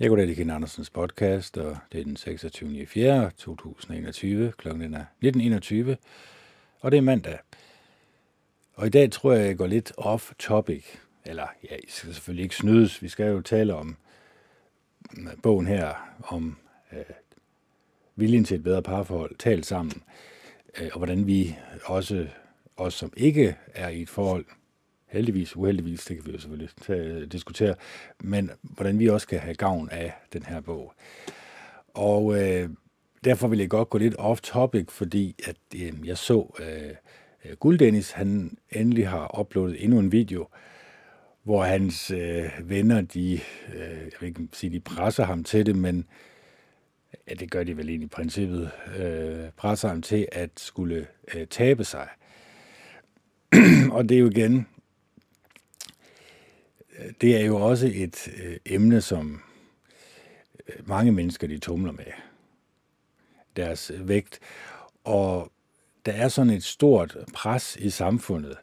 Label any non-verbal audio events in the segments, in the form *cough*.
Jeg går til Ken Andersens podcast, og det er den 26. 4. 2021, klokken 19.21, og det er mandag. Og i dag tror jeg, jeg går lidt off topic. Eller, ja, I skal selvfølgelig ikke snydes. Vi skal jo tale om øh, bogen her, om øh, viljen til et bedre parforhold, talt sammen, øh, og hvordan vi også, os som ikke er i et forhold, heldigvis, uheldigvis, det kan vi jo selvfølgelig tage, øh, diskutere, men hvordan vi også kan have gavn af den her bog. Og øh, derfor vil jeg godt gå lidt off topic, fordi at øh, jeg så øh, Guld Dennis, han endelig har uploadet endnu en video, hvor hans øh, venner, de, øh, jeg vil ikke sige, de presser ham til det, men ja, det gør de vel egentlig i princippet, øh, presser ham til at skulle øh, tabe sig. *clears throat* og det er jo igen, det er jo også et øh, emne, som øh, mange mennesker de tumler med. Deres øh, vægt. Og der er sådan et stort pres i samfundet,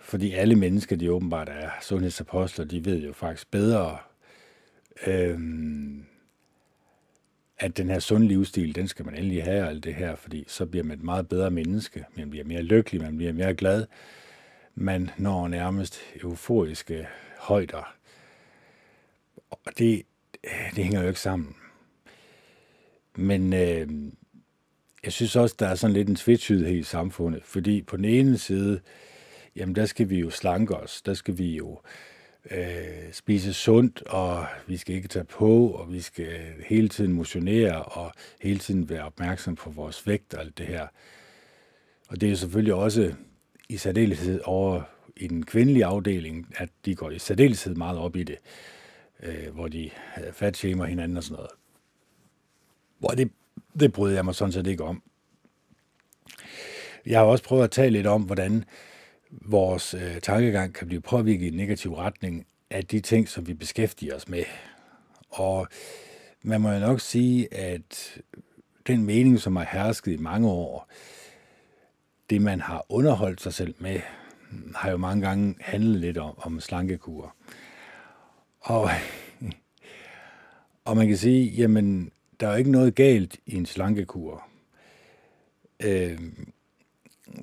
fordi alle mennesker, de åbenbart er sundhedsapostler, de ved jo faktisk bedre, øhm, at den her sunde livsstil, den skal man endelig have, alt det her, fordi så bliver man et meget bedre menneske, man bliver mere lykkelig, man bliver mere glad, man når nærmest euforiske højder. Og det, det hænger jo ikke sammen. Men øh, jeg synes også, der er sådan lidt en tvetydighed i samfundet, fordi på den ene side, jamen der skal vi jo slanke os, der skal vi jo øh, spise sundt, og vi skal ikke tage på, og vi skal hele tiden motionere, og hele tiden være opmærksom på vores vægt og alt det her. Og det er jo selvfølgelig også i særdeleshed over i den kvindelige afdeling, at de går i særdeleshed meget op i det, øh, hvor de fatshamer hinanden og sådan noget. Hvor det, det bryder jeg mig sådan set ikke om. Jeg har også prøvet at tale lidt om, hvordan vores øh, tankegang kan blive påvirket i en negativ retning af de ting, som vi beskæftiger os med. Og man må jo nok sige, at den mening, som har hersket i mange år, det man har underholdt sig selv med, har jo mange gange handlet lidt om, om slankekur. Og, og man kan sige, jamen, der er ikke noget galt i en slankekur. Øh,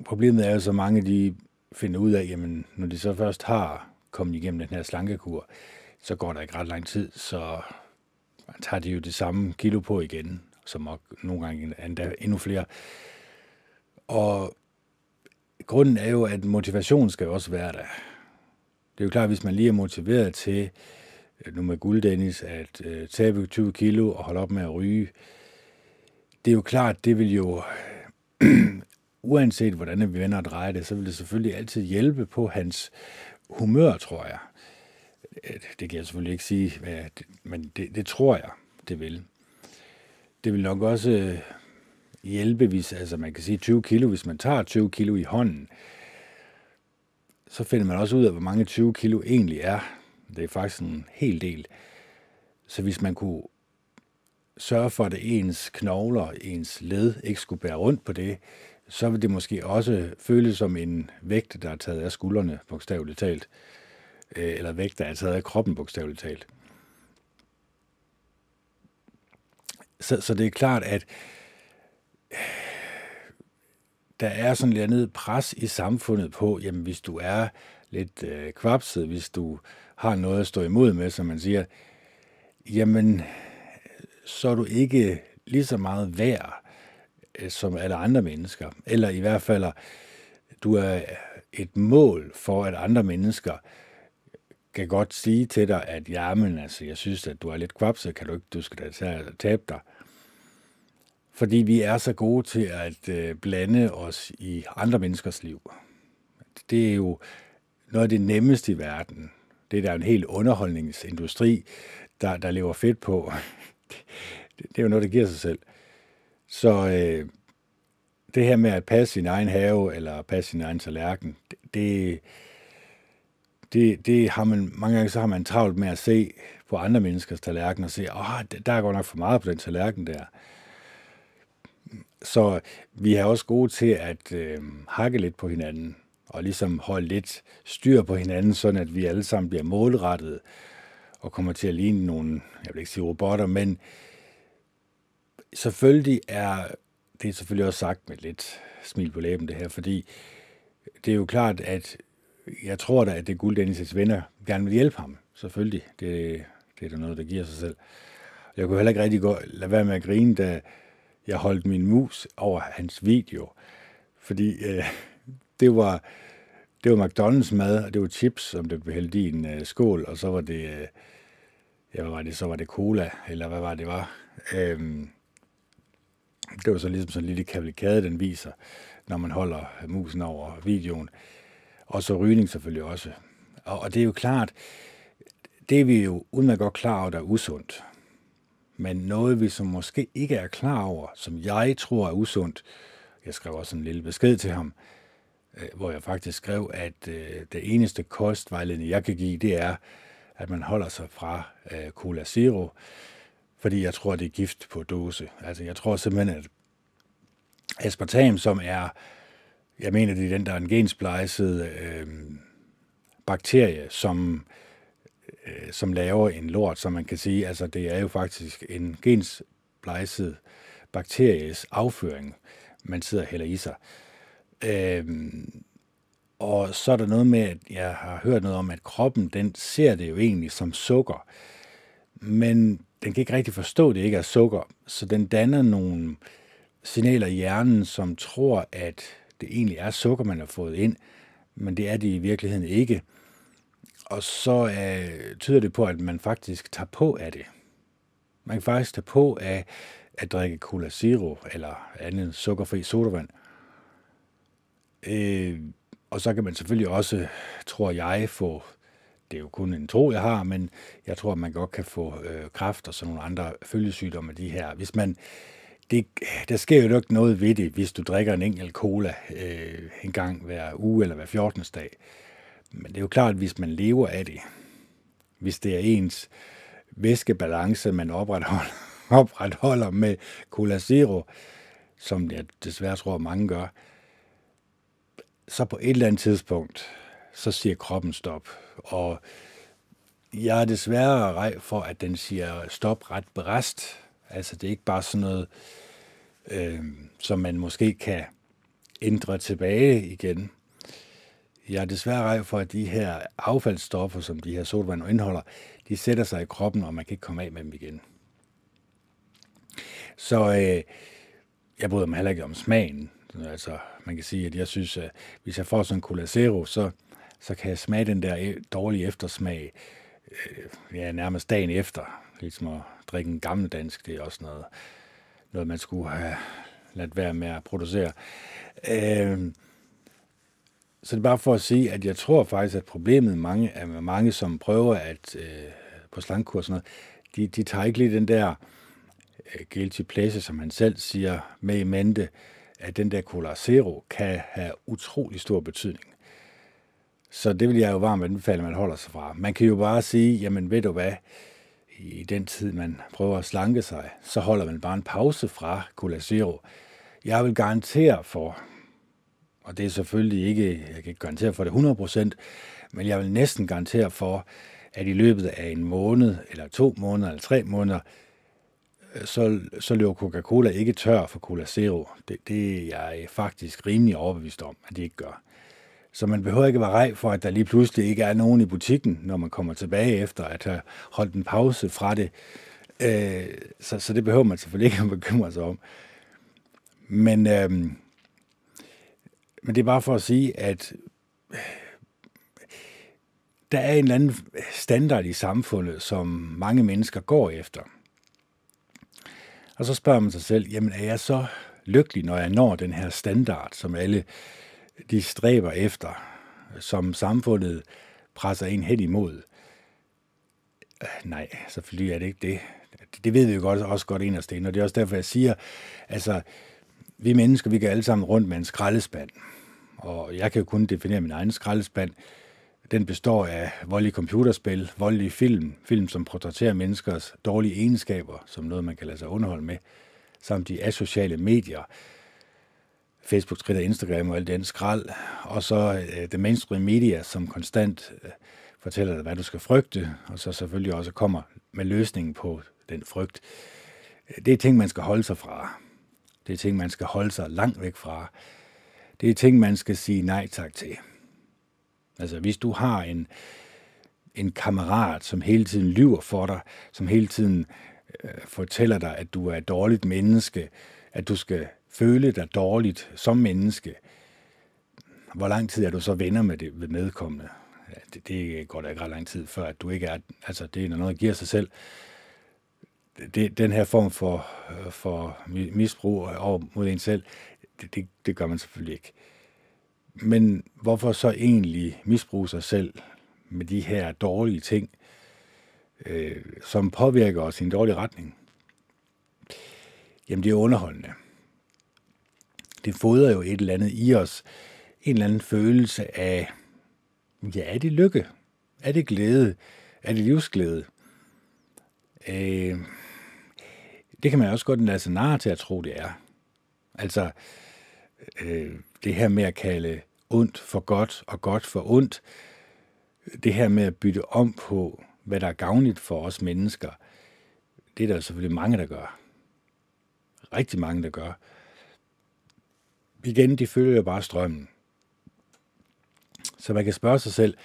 problemet er jo så mange, de finder ud af, jamen, når de så først har kommet igennem den her slankekur, så går der ikke ret lang tid, så tager de jo det samme kilo på igen, som nogle gange endda endnu flere. Og grunden er jo, at motivation skal også være der. Det er jo klart, hvis man lige er motiveret til, nu med guld Dennis, at øh, tabe 20 kilo og holde op med at ryge, det er jo klart, det vil jo, *clears throat* uanset hvordan vi vender og drejer det, så vil det selvfølgelig altid hjælpe på hans humør, tror jeg. Øh, det kan jeg selvfølgelig ikke sige, men det, det tror jeg, det vil. Det vil nok også øh, hjælpe, hvis altså man kan sige 20 kilo, hvis man tager 20 kilo i hånden, så finder man også ud af, hvor mange 20 kilo egentlig er. Det er faktisk en hel del. Så hvis man kunne sørge for, at ens knogler, ens led ikke skulle bære rundt på det, så vil det måske også føles som en vægt, der er taget af skuldrene, bogstaveligt talt. Øh, eller vægt, der er taget af kroppen, bogstaveligt talt. Så, så det er klart, at der er sådan et andet pres i samfundet på, jamen hvis du er lidt øh, kvapset, hvis du har noget at stå imod med, som man siger, jamen så er du ikke lige så meget værd øh, som alle andre mennesker. Eller i hvert fald, du er et mål for, at andre mennesker kan godt sige til dig, at jamen, altså, jeg synes, at du er lidt kvapset, kan du ikke, du skal da tabe dig. Fordi vi er så gode til at øh, blande os i andre menneskers liv. Det er jo noget af det nemmeste i verden. Det er der en helt underholdningsindustri, der, der lever fedt på. *laughs* Det, det er jo noget, der giver sig selv. Så øh, det her med at passe sin egen have, eller passe sin egen tallerken, det, det, det har man, mange gange så har man travlt med at se på andre menneskers tallerken og se, åh, der er godt nok for meget på den tallerken der. Så vi er også gode til at øh, hakke lidt på hinanden, og ligesom holde lidt styr på hinanden, sådan at vi alle sammen bliver målrettet og kommer til at ligne nogle, jeg vil ikke sige robotter, men selvfølgelig er, det er selvfølgelig også sagt med lidt smil på læben det her, fordi det er jo klart, at jeg tror da, at det guld Dennis' venner gerne vil hjælpe ham. Selvfølgelig. Det, det er da noget, der giver sig selv. Jeg kunne heller ikke rigtig godt lade være med at grine, da jeg holdt min mus over hans video. Fordi øh, det var, det var McDonald's mad, og det var chips, som det blev hældt i en øh, skål, og så var det, øh, ja, hvad var det, så var det cola, eller hvad var det var. Øhm, det var så ligesom sådan en lille kavalkade, den viser, når man holder musen over videoen. Og så rygning selvfølgelig også. Og, og det er jo klart, det er vi jo udmærket godt klar over, der er usundt. Men noget, vi som måske ikke er klar over, som jeg tror er usundt, jeg skrev også en lille besked til ham, øh, hvor jeg faktisk skrev, at øh, det eneste kostvejledning, jeg kan give, det er, at man holder sig fra øh, Cola Zero, fordi jeg tror, det er gift på dåse. Altså, jeg tror simpelthen, at aspartam, som er, jeg mener, det er den, der er en gensplejset øh, bakterie, som, øh, Øh, som laver en lort, som man kan sige, altså det er jo faktisk en gensplejset bakteries afføring, man sidder heller i sig. Øh, og så er der noget med, at jeg har hørt noget om, at kroppen, den ser det jo egentlig som sukker. Men den kan ikke rigtig forstå, at det ikke er sukker. Så den danner nogle signaler i hjernen, som tror, at det egentlig er sukker, man har fået ind. Men det er det i virkeligheden ikke. Og så øh, tyder det på, at man faktisk tager på af det. Man kan faktisk tage på af at drikke Cola Zero eller andet sukkerfri sodavand. Øh, og så kan man selvfølgelig også, tror jeg, få, det er jo kun en tro, jeg har, men jeg tror, at man godt kan få øh, kræft og sådan nogle andre følgesygdomme af de her. Hvis man, det, der sker jo ikke noget ved det, hvis du drikker en enkelt cola øh, en gang hver uge eller hver 14. dag. Men det er jo klart, at hvis man lever af det, hvis det er ens væskebalance, man opretholder, *laughs* opretholder med Cola Zero, som jeg desværre tror, mange gør, så på et eller andet tidspunkt, så siger kroppen stop. Og jeg er desværre rej for, at den siger stop ret berest. Altså det er ikke bare sådan noget, øh, som man måske kan ændre tilbage igen. Jeg er desværre rej for, at de her affaldsstoffer, som de her sodavand indeholder, de sætter sig i kroppen, og man kan ikke komme af med dem igen. Så øh, jeg bryder mig heller ikke om smagen. Altså, man kan sige, at jeg synes, at hvis jeg får sådan en Cola Zero, så, så kan jeg smage den der øh, dårlige eftersmag øh, ja, nærmest dagen efter. Ligesom at drikke en gammel dansk, det er også noget, noget man skulle have ladt være med at producere. Øh, så det er bare for at sige, at jeg tror faktisk, at problemet mange, er med mange, som prøver at øh, på slangkur og sådan noget, de, de tager ikke lige den der øh, guilty pleasure, som han selv siger, med i mente, at den der Cola Zero kan have utrolig stor betydning. Så det vil jeg jo varmt anbefale, at man holder sig fra. Man kan jo bare sige, jamen ved du hvad, i den tid, man prøver at slanke sig, så holder man bare en pause fra Cola Zero. Jeg vil garantere for, og det er selvfølgelig ikke, jeg kan ikke garantere for det 100%, men jeg vil næsten garantere for, at i løbet af en måned, eller to måneder, eller tre måneder, øh, så, så løber Coca-Cola ikke tør for Cola Zero. Det, det er jeg faktisk rimelig overbevist om, at de ikke gør. Så man behøver ikke være rej for, at der lige pludselig ikke er nogen i butikken, når man kommer tilbage efter at have holdt en pause fra det. Øh, så, så det behøver man selvfølgelig ikke at bekymre sig om. Men, øh, men det er bare for at sige, at øh, der er en eller anden standard i samfundet, som mange mennesker går efter. Og så spørger man sig selv, jamen er jeg så lykkelig, når jeg når den her standard, som alle de stræber efter, som samfundet presser en hen imod? Øh, nej, selvfølgelig er det ikke det. Det ved vi jo godt, også godt en af og det er også derfor, jeg siger, altså, vi mennesker, vi går alle sammen rundt med en skraldespand. Og jeg kan jo kun definere min egen skraldespand. Den består af voldelige computerspil, voldelige film, film som portrætterer menneskers dårlige egenskaber, som noget, man kan lade sig underholde med, samt de asociale medier, Facebook, Twitter, Instagram og alt den skrald, og så øh, uh, det mainstream media, som konstant uh, fortæller dig, hvad du skal frygte, og så selvfølgelig også kommer med løsningen på den frygt. Det er ting, man skal holde sig fra. Det er ting, man skal holde sig langt væk fra. Det er ting, man skal sige nej tak til. Altså, hvis du har en, en kammerat, som hele tiden lyver for dig, som hele tiden øh, fortæller dig, at du er et dårligt menneske, at du skal føle dig dårligt som menneske, hvor lang tid er du så venner med det ved medkommende? Ja, det, det går da ikke ret lang tid, før at du ikke er, altså det er noget, der giver sig selv. Det, den her form for, øh, for misbrug over mod en selv, det, det, det gør man selvfølgelig ikke. Men hvorfor så egentlig misbruge sig selv med de her dårlige ting, øh, som påvirker os i en dårlig retning? Jamen, det er underholdende. Det fodrer jo et eller andet i os, en eller anden følelse af, ja, er det lykke? Er det glæde? Er det livsglæde? Øh, det kan man også godt lade sig narre til at tro, det er. Altså, øh, det her med at kalde ondt for godt og godt for ondt, det her med at bytte om på, hvad der er gavnligt for os mennesker, det er der selvfølgelig mange, der gør. Rigtig mange, der gør. Igen, de følger jo bare strømmen. Så man kan spørge sig selv,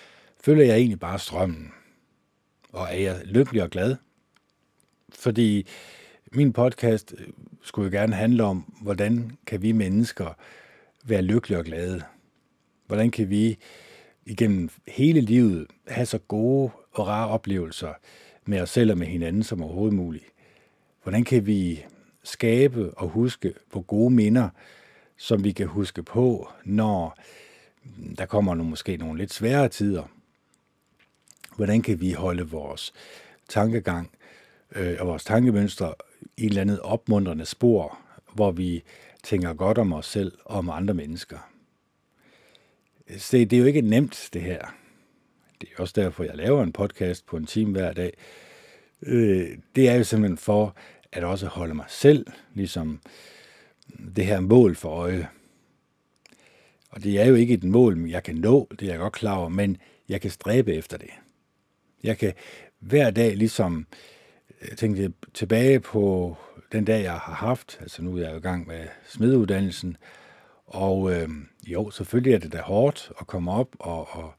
følger jeg egentlig bare strømmen? Og er jeg lykkelig og glad? Fordi min podcast øh, skulle jo gerne handle om, hvordan kan vi mennesker være lykkelige og glade? Hvordan kan vi igennem hele livet have så gode og rare oplevelser med os selv og med hinanden som overhovedet muligt? Hvordan kan vi skabe og huske på gode minder, som vi kan huske på, når der kommer nu måske nogle lidt svære tider. Hvordan kan vi holde vores tankegang øh, og vores tankemønstre et eller andet opmuntrende spor, hvor vi tænker godt om os selv og om andre mennesker. Se, det, det er jo ikke nemt, det her. Det er også derfor, jeg laver en podcast på en time hver dag. Øh, det er jo simpelthen for at også holde mig selv, ligesom det her mål for øje. Og det er jo ikke et mål, jeg kan nå, det er jeg godt klar over, men jeg kan stræbe efter det. Jeg kan hver dag ligesom øh, tænke tilbage på den dag, jeg har haft, altså nu er jeg jo i gang med smeduddannelsen, og øh, jo, selvfølgelig er det da hårdt at komme op og, og,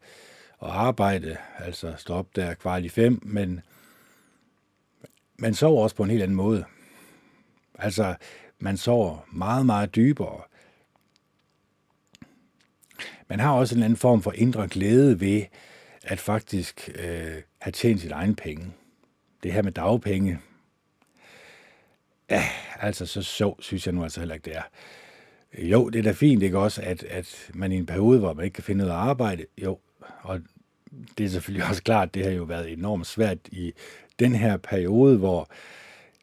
og arbejde, altså stå op der kvart i fem, men man sover også på en helt anden måde. Altså, man sover meget, meget dybere. Man har også en anden form for indre glæde ved at faktisk øh, have tjent sit egen penge. Det her med dagpenge, ja, altså så så synes jeg nu altså heller ikke, det er. Jo, det er da fint, ikke også, at, at man i en periode, hvor man ikke kan finde noget arbejde, jo, og det er selvfølgelig *laughs* også klart, at det har jo været enormt svært i den her periode, hvor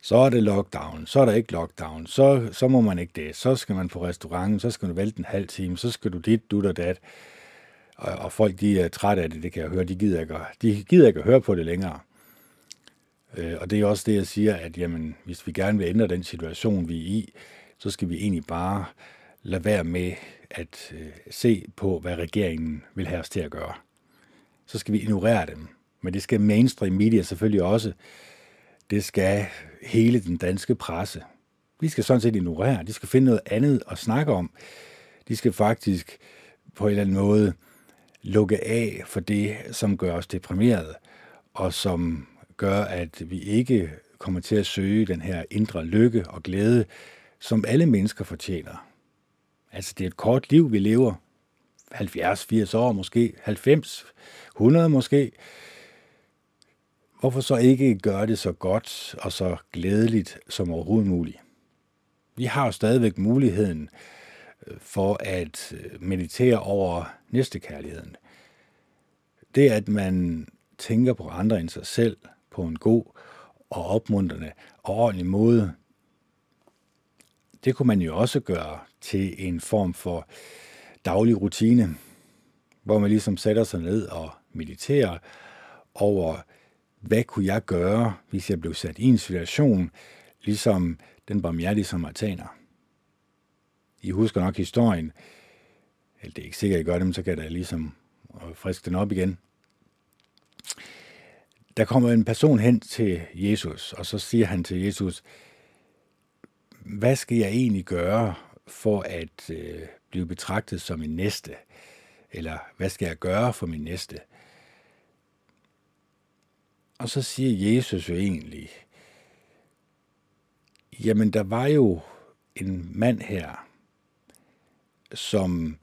så er det lockdown, så er der ikke lockdown, så, så må man ikke det, så skal man på restauranten, så skal du vælte en halv time, så skal du dit, du og dat. Og, og folk, de er trætte af det, det kan jeg høre, de gider ikke, de gider ikke at høre på det længere. Øh, og det er også det, jeg siger, at jamen, hvis vi gerne vil ændre den situation, vi er i, så skal vi egentlig bare lade være med at øh, se på, hvad regeringen vil have os til at gøre. Så skal vi ignorere dem. Men det skal mainstream media selvfølgelig også det skal hele den danske presse. De skal sådan set ignorere. De skal finde noget andet at snakke om. De skal faktisk på en eller anden måde lukke af for det, som gør os deprimerede, og som gør, at vi ikke kommer til at søge den her indre lykke og glæde, som alle mennesker fortjener. Altså, det er et kort liv, vi lever. 70, 80 år måske, 90, 100 måske hvorfor så ikke gøre det så godt og så glædeligt som overhovedet muligt? Vi har jo stadigvæk muligheden øh, for at øh, meditere over næstekærligheden. Det, at man tænker på andre end sig selv på en god og opmuntrende og ordentlig måde, det kunne man jo også gøre til en form for daglig rutine, hvor man ligesom sætter sig ned og mediterer over hvad kunne jeg gøre, hvis jeg blev sat i en situation, ligesom den barmhjertige samaritaner. I husker nok historien, eller det er ikke sikkert, at I gør det, men så kan jeg da ligesom friske den op igen der kommer en person hen til Jesus, og så siger han til Jesus, hvad skal jeg egentlig gøre for at øh, blive betragtet som min næste? Eller hvad skal jeg gøre for min næste? Og så siger Jesus jo egentlig, jamen der var jo en mand her, som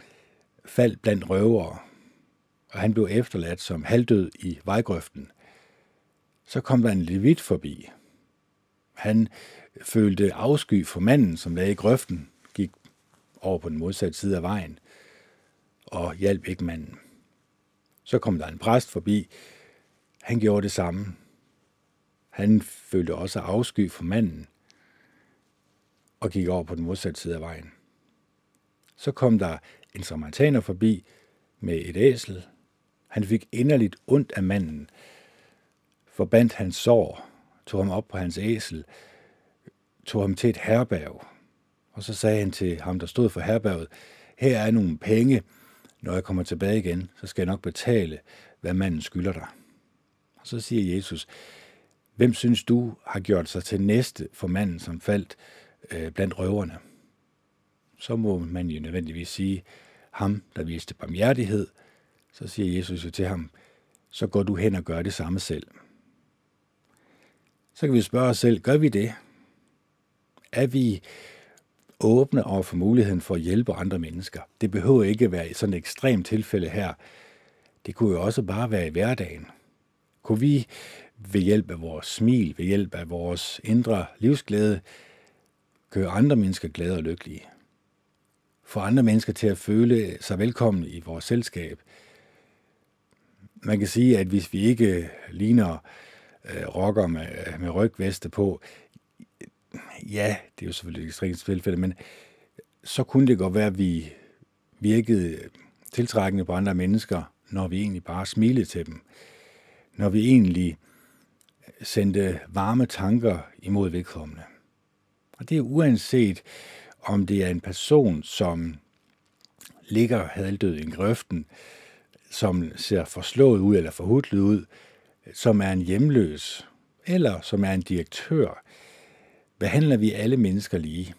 faldt blandt røvere, og han blev efterladt som halvdød i vejgrøften. Så kom der en levit forbi. Han følte afsky for manden, som lagde i grøften, gik over på den modsatte side af vejen og hjalp ikke manden. Så kom der en præst forbi. Han gjorde det samme. Han følte også afsky for manden og gik over på den modsatte side af vejen. Så kom der en samaritaner forbi med et æsel. Han fik inderligt ondt af manden, forbandt hans sår, tog ham op på hans æsel, tog ham til et herberg, og så sagde han til ham, der stod for herberget, her er nogle penge, når jeg kommer tilbage igen, så skal jeg nok betale, hvad manden skylder dig. Og så siger Jesus, hvem synes du har gjort sig til næste for manden, som faldt øh, blandt røverne? Så må man jo nødvendigvis sige, ham, der viste barmhjertighed, så siger Jesus jo til ham, så går du hen og gør det samme selv. Så kan vi spørge os selv, gør vi det? Er vi åbne over for muligheden for at hjælpe andre mennesker? Det behøver ikke at være i sådan et ekstremt tilfælde her. Det kunne jo også bare være i hverdagen. Kunne vi ved hjælp af vores smil, ved hjælp af vores indre livsglæde, gøre andre mennesker glade og lykkelige? Få andre mennesker til at føle sig velkomne i vores selskab. Man kan sige, at hvis vi ikke ligner øh, rocker med, øh, med rygveste på, ja, det er jo selvfølgelig et ekstremt tilfælde, men så kunne det godt være, at vi virkede tiltrækkende på andre mennesker, når vi egentlig bare smilede til dem. Når vi egentlig sendte varme tanker imod vedkommende. Og det er uanset, om det er en person, som ligger halvdød i grøften, som ser forslået ud eller forhudlet ud, som er en hjemløs, eller som er en direktør, behandler vi alle mennesker lige?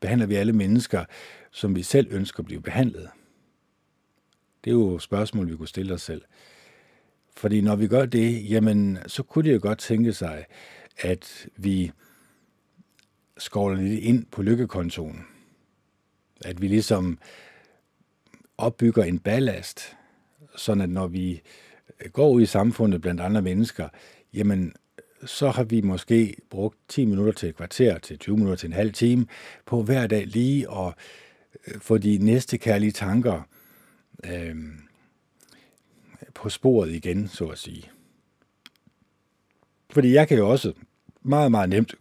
Behandler vi alle mennesker, som vi selv ønsker at blive behandlet? Det er jo et spørgsmål, vi kunne stille os selv. Fordi når vi gør det, jamen, så kunne det jo godt tænke sig, at vi skovler lidt ind på lykkekontoen. At vi ligesom opbygger en ballast, sådan at når vi går ud i samfundet blandt andre mennesker, jamen så har vi måske brugt 10 minutter til et kvarter, til 20 minutter til en halv time, på hver dag lige at øh, få de næste kærlige tanker øh, på sporet igen, så at sige. Fordi jeg kan jo også meget, meget nemt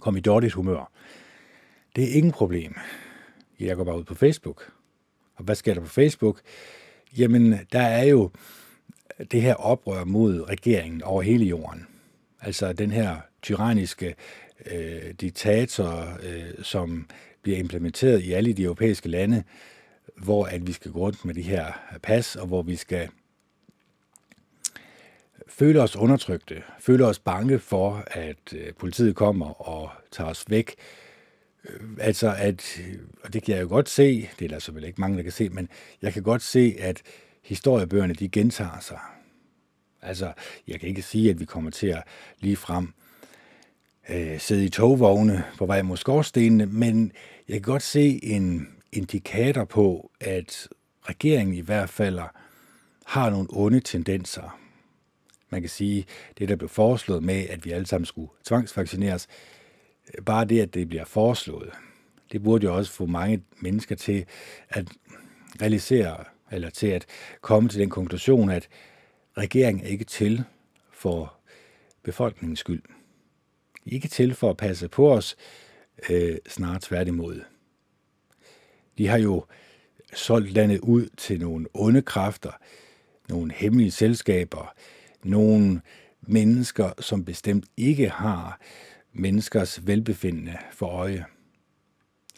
komme i dårligt humør. Det er ingen problem. Jeg går bare ud på Facebook. Og hvad sker der på Facebook? Jamen, der er jo det her oprør mod regeringen over hele jorden. Altså den her tyranniske øh, diktator, øh, som bliver implementeret i alle de europæiske lande, hvor at vi skal gå rundt med de her pas, og hvor vi skal føle os undertrykte, føle os bange for, at øh, politiet kommer og tager os væk. Øh, altså at, og det kan jeg jo godt se, det er der selvfølgelig ikke mange, der kan se, men jeg kan godt se, at historiebøgerne, de gentager sig. Altså, jeg kan ikke sige, at vi kommer til at lige frem øh, sidde i togvogne på vej mod skorstenene, men jeg kan godt se en indikator på, at regeringen i hvert fald har nogle onde tendenser. Man kan sige, det der blev foreslået med, at vi alle sammen skulle tvangsvaccineres, øh, bare det, at det bliver foreslået, det burde jo også få mange mennesker til at realisere, eller til at komme til den konklusion, at regeringen er ikke til for befolkningens skyld. Ikke til for at passe på os, øh, snart tværtimod. De har jo solgt landet ud til nogle onde kræfter, nogle hemmelige selskaber, nogle mennesker, som bestemt ikke har menneskers velbefindende for øje.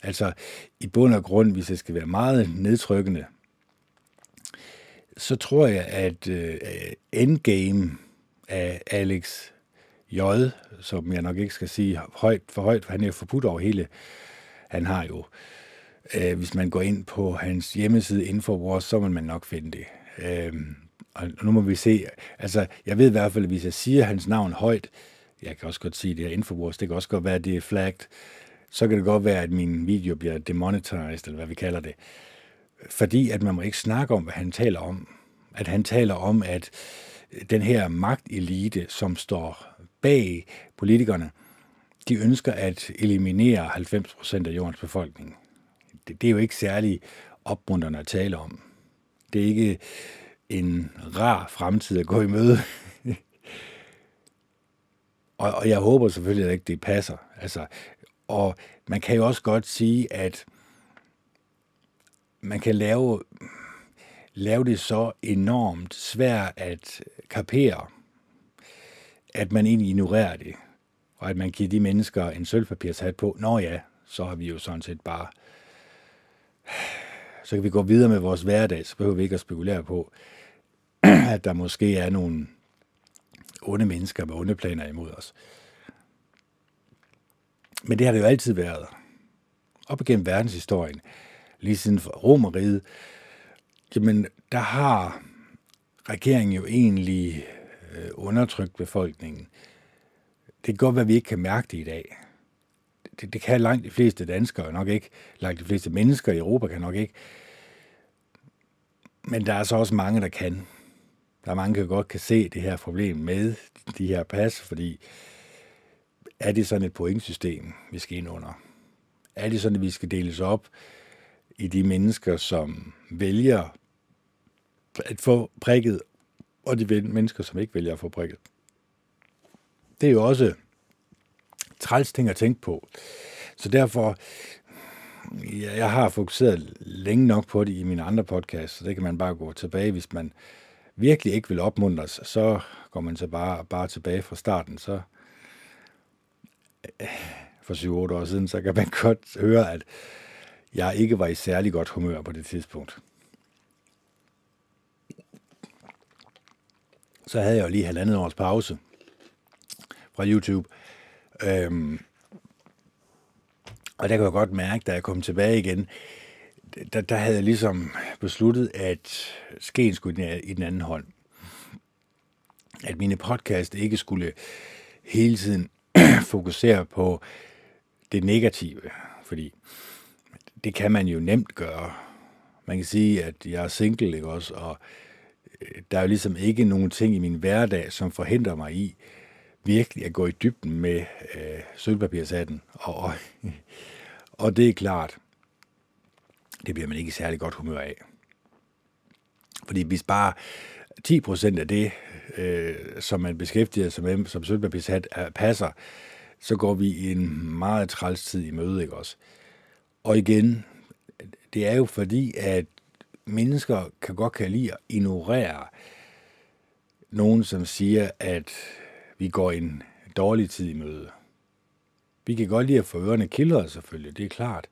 Altså i bund og grund, hvis det skal være meget nedtrykkende, så tror jeg, at øh, Endgame af Alex J, som jeg nok ikke skal sige højt for højt, for han er jo forbudt over hele. Han har jo, øh, hvis man går ind på hans hjemmeside Infowars, så vil man nok finde det. Øh, og nu må vi se, altså jeg ved i hvert fald, at hvis jeg siger hans navn højt, jeg kan også godt sige det her Infowars, det kan også godt være, at det er flagged, så kan det godt være, at min video bliver demonetized, eller hvad vi kalder det. Fordi at man må ikke snakke om, hvad han taler om. At han taler om, at øh, den her magtelite, som står bag politikerne, de ønsker at eliminere 90 procent af jordens befolkning. Det, det er jo ikke særlig opmuntrende at tale om. Det er ikke en rar fremtid at gå i møde. *laughs* og, og jeg håber selvfølgelig at ikke, det passer. Altså, og man kan jo også godt sige, at man kan lave, lave det så enormt svært at kapere, at man egentlig ignorerer det, og at man giver de mennesker en sølvpapirshat på. Nå ja, så har vi jo sådan set bare... Så kan vi gå videre med vores hverdag, så behøver vi ikke at spekulere på, *clears throat* at der måske er nogle onde mennesker med onde planer imod os. Men det har det jo altid været. Op igennem verdenshistorien, lige siden for Romeriet, jamen der har regeringen jo egentlig øh, undertrykt befolkningen. Det kan godt være, at vi ikke kan mærke det i dag. Det, det kan langt de fleste danskere nok ikke. Langt de fleste mennesker i Europa kan nok ikke. Men der er så også mange, der kan. Der er mange, der godt kan se det her problem med de her pas, fordi er det sådan et pointsystem, vi skal ind under? Er det sådan, at vi skal deles op i de mennesker, som vælger at få prikket, og de mennesker, som ikke vælger at få prikket? Det er jo også træls ting at tænke på. Så derfor, jeg har fokuseret længe nok på det i mine andre podcasts, så det kan man bare gå tilbage, hvis man virkelig ikke vil opmuntres, så går man så bare, bare tilbage fra starten, så øh, for 7-8 år siden, så kan man *laughs* godt høre, at jeg ikke var i særlig godt humør på det tidspunkt. Så havde jeg jo lige halvandet års pause fra YouTube. Øhm, og der kan jeg godt mærke, da jeg kom tilbage igen, der, der havde jeg ligesom besluttet, at skeen skulle i den anden hånd. At mine podcast ikke skulle hele tiden *clears throat* fokusere på det negative, fordi det kan man jo nemt gøre. Man kan sige, at jeg er single, ikke også, og øh, der er jo ligesom ikke nogen ting i min hverdag, som forhindrer mig i virkelig at gå i dybden med øh, sølvpapirshatten. Og, og, *laughs* og det er klart, det bliver man ikke i særlig godt humør af. Fordi hvis bare 10% af det, øh, som man beskæftiger sig med, som sølvpapirshat øh, passer, så går vi i en meget træls tid i møde, ikke også? Og igen, det er jo fordi, at mennesker kan godt kan lide at ignorere nogen, som siger, at vi går en dårlig tid i møde. Vi kan godt lide at få ørerne kildret selvfølgelig, det er klart.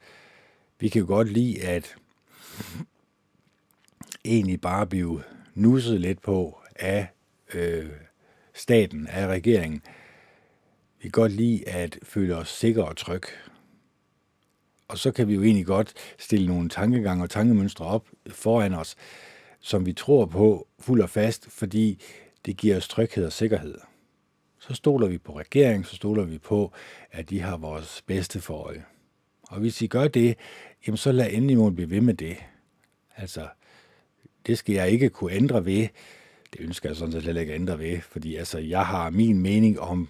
Vi kan godt lide at egentlig bare blive nusset lidt på af øh, staten, af regeringen. Vi kan godt lide at føle os sikre og trygge. Og så kan vi jo egentlig godt stille nogle tankegange og tankemønstre op foran os, som vi tror på fuld og fast, fordi det giver os tryghed og sikkerhed. Så stoler vi på regeringen, så stoler vi på, at de har vores bedste for øje. Og hvis I gør det, jamen så lad endelig må blive ved med det. Altså, det skal jeg ikke kunne ændre ved. Det ønsker jeg sådan set heller ikke at ændre ved, fordi altså, jeg har min mening om,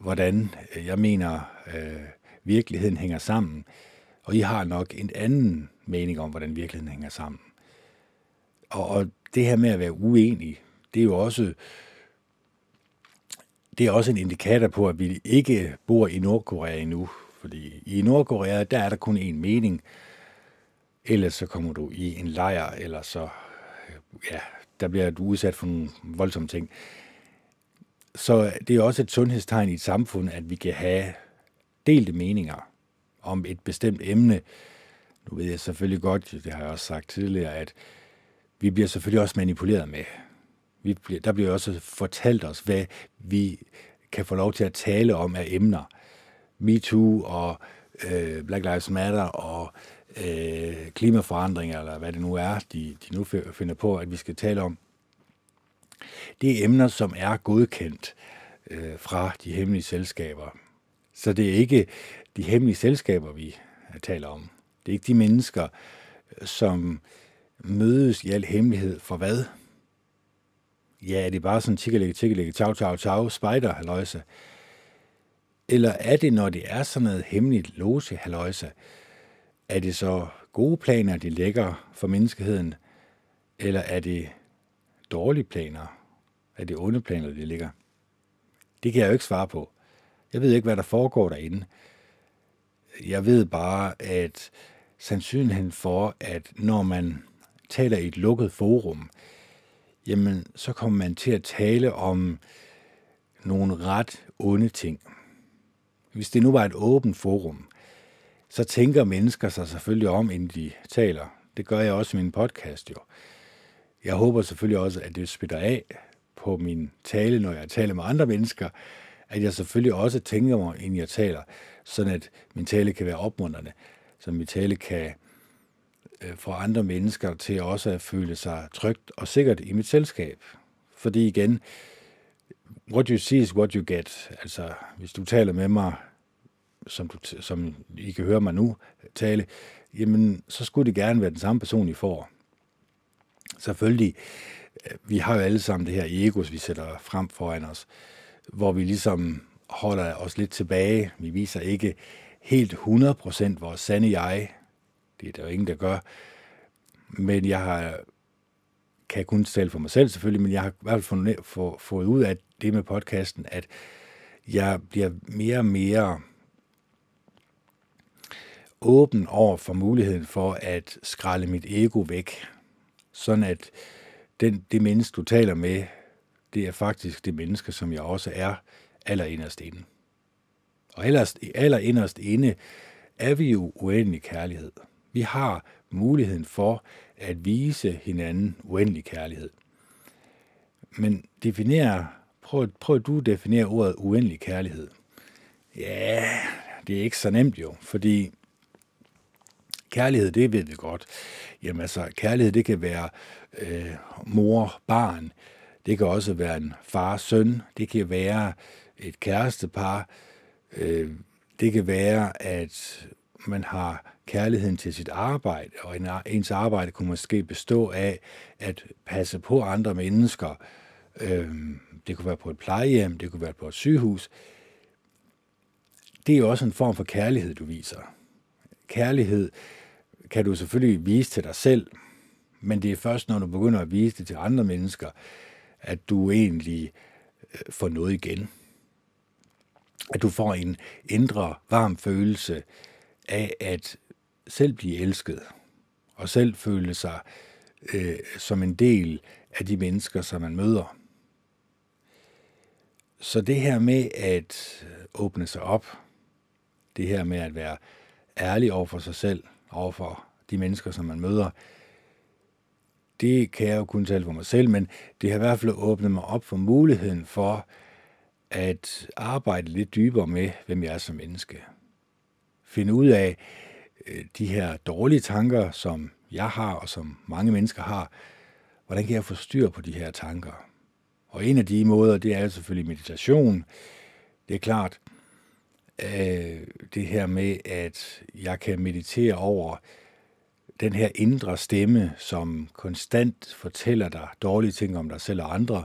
hvordan jeg mener, øh, virkeligheden hænger sammen. Og I har nok en anden mening om, hvordan virkeligheden hænger sammen. Og, og det her med at være uenig, det er jo også det er også en indikator på, at vi ikke bor i Nordkorea endnu. Fordi i Nordkorea, der er der kun én mening. Ellers så kommer du i en lejr, eller så, ja, der bliver du udsat for nogle voldsomme ting. Så det er også et sundhedstegn i et samfund, at vi kan have delte meninger om et bestemt emne. Nu ved jeg selvfølgelig godt, det har jeg også sagt tidligere, at vi bliver selvfølgelig også manipuleret med. Vi bliver, der bliver også fortalt os, hvad vi kan få lov til at tale om af emner. MeToo og øh, Black Lives Matter og øh, klimaforandringer, eller hvad det nu er, de, de nu finder på, at vi skal tale om. Det er emner, som er godkendt øh, fra de hemmelige selskaber. Så det er ikke de hemmelige selskaber, vi taler om. Det er ikke de mennesker, som mødes i al hemmelighed for hvad? Ja, er det bare sådan tikkelægge, tikkelægge, ciao, ciao, ciao, spider, halløjse? Eller er det, når det er sådan noget hemmeligt loge, halløjse, er det så gode planer, de lægger for menneskeheden, eller er det dårlige planer? Er det onde planer, de ligger? Det kan jeg jo ikke svare på. Jeg ved ikke, hvad der foregår derinde. Jeg ved bare, at sandsynligheden for, at når man taler i et lukket forum, jamen så kommer man til at tale om nogle ret onde ting. Hvis det nu var et åbent forum, så tænker mennesker sig selvfølgelig om, inden de taler. Det gør jeg også i min podcast jo. Jeg håber selvfølgelig også, at det spiller af på min tale, når jeg taler med andre mennesker, at jeg selvfølgelig også tænker mig, inden jeg taler, sådan at min tale kan være opmuntrende, så min tale kan øh, få andre mennesker til også at føle sig trygt og sikkert i mit selskab. Fordi igen, what you see is what you get. Altså, hvis du taler med mig, som, du, som I kan høre mig nu tale, jamen, så skulle det gerne være den samme person, I får. Selvfølgelig, øh, vi har jo alle sammen det her egos, vi sætter frem foran os, hvor vi ligesom holder os lidt tilbage. Vi viser ikke helt 100% vores sande jeg. Det er der jo ingen, der gør. Men jeg har, kan kun tale for mig selv selvfølgelig, men jeg har i hvert fald fået, fået ud af det med podcasten, at jeg bliver mere og mere åben over for muligheden for at skralde mit ego væk. Sådan at den, det menneske, du taler med, det er faktisk det menneske, som jeg også er allerinderst inde. Og ellers, allerinderst inde er vi jo uendelig kærlighed. Vi har muligheden for at vise hinanden uendelig kærlighed. Men definere, prøv, prøv du at definere ordet uendelig kærlighed. Ja, det er ikke så nemt jo, fordi kærlighed, det ved vi godt. Jamen altså, kærlighed, det kan være øh, mor, barn. Det kan også være en far, søn. Det kan være et kærestepar. Øh, det kan være, at man har kærligheden til sit arbejde, og ens arbejde kunne måske bestå af at passe på andre mennesker. Øh, det kunne være på et plejehjem, det kunne være på et sygehus. Det er også en form for kærlighed, du viser. Kærlighed kan du selvfølgelig vise til dig selv, men det er først, når du begynder at vise det til andre mennesker, at du egentlig øh, får noget igen. At du får en indre varm følelse af at selv blive elsket, og selv føle sig øh, som en del af de mennesker, som man møder. Så det her med at åbne sig op, det her med at være ærlig over for sig selv, over for de mennesker, som man møder, det kan jeg jo kun tale for mig selv, men det har i hvert fald åbnet mig op for muligheden for at arbejde lidt dybere med, hvem jeg er som menneske. Finde ud af, øh, de her dårlige tanker, som jeg har, og som mange mennesker har, hvordan kan jeg få styr på de her tanker? Og en af de måder, det er selvfølgelig meditation. Det er klart, øh, det her med, at jeg kan meditere over den her indre stemme, som konstant fortæller dig dårlige ting om dig selv og andre,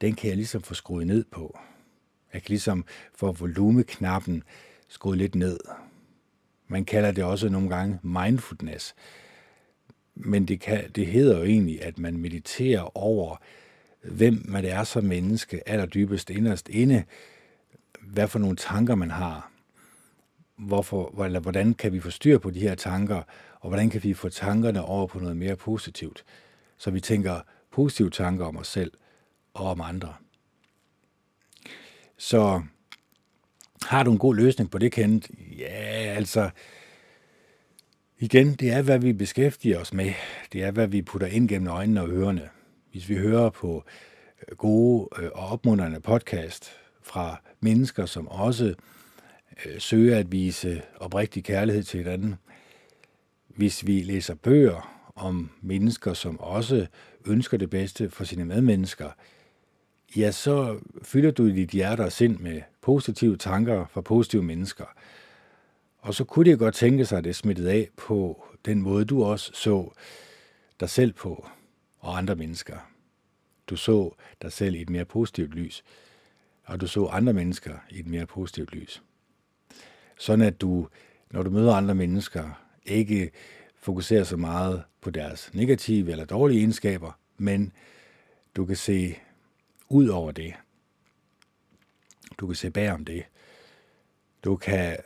den kan jeg ligesom få skruet ned på. Jeg kan ligesom få volumeknappen skruet lidt ned. Man kalder det også nogle gange mindfulness. Men det, kan, det hedder jo egentlig, at man mediterer over, hvem man er som menneske, allerdybest inderst inde, hvad for nogle tanker man har, hvorfor, eller hvordan kan vi få styr på de her tanker, og hvordan kan vi få tankerne over på noget mere positivt, så vi tænker positive tanker om os selv og om andre. Så har du en god løsning på det, Kent? Ja, altså, Igen, det er, hvad vi beskæftiger os med. Det er, hvad vi putter ind gennem øjnene og ørerne. Hvis vi hører på øh, gode øh, og opmuntrende podcast fra mennesker, som også øh, søger at vise oprigtig kærlighed til hinanden. Hvis vi læser bøger om mennesker, som også ønsker det bedste for sine medmennesker, ja, så fylder du dit hjerte og sind med positive tanker fra positive mennesker. Og så kunne det godt tænke sig, at det smittede af på den måde, du også så dig selv på og andre mennesker. Du så dig selv i et mere positivt lys, og du så andre mennesker i et mere positivt lys. Sådan at du, når du møder andre mennesker, ikke fokuserer så meget på deres negative eller dårlige egenskaber, men du kan se ud over det. Du kan se bag om det. Du kan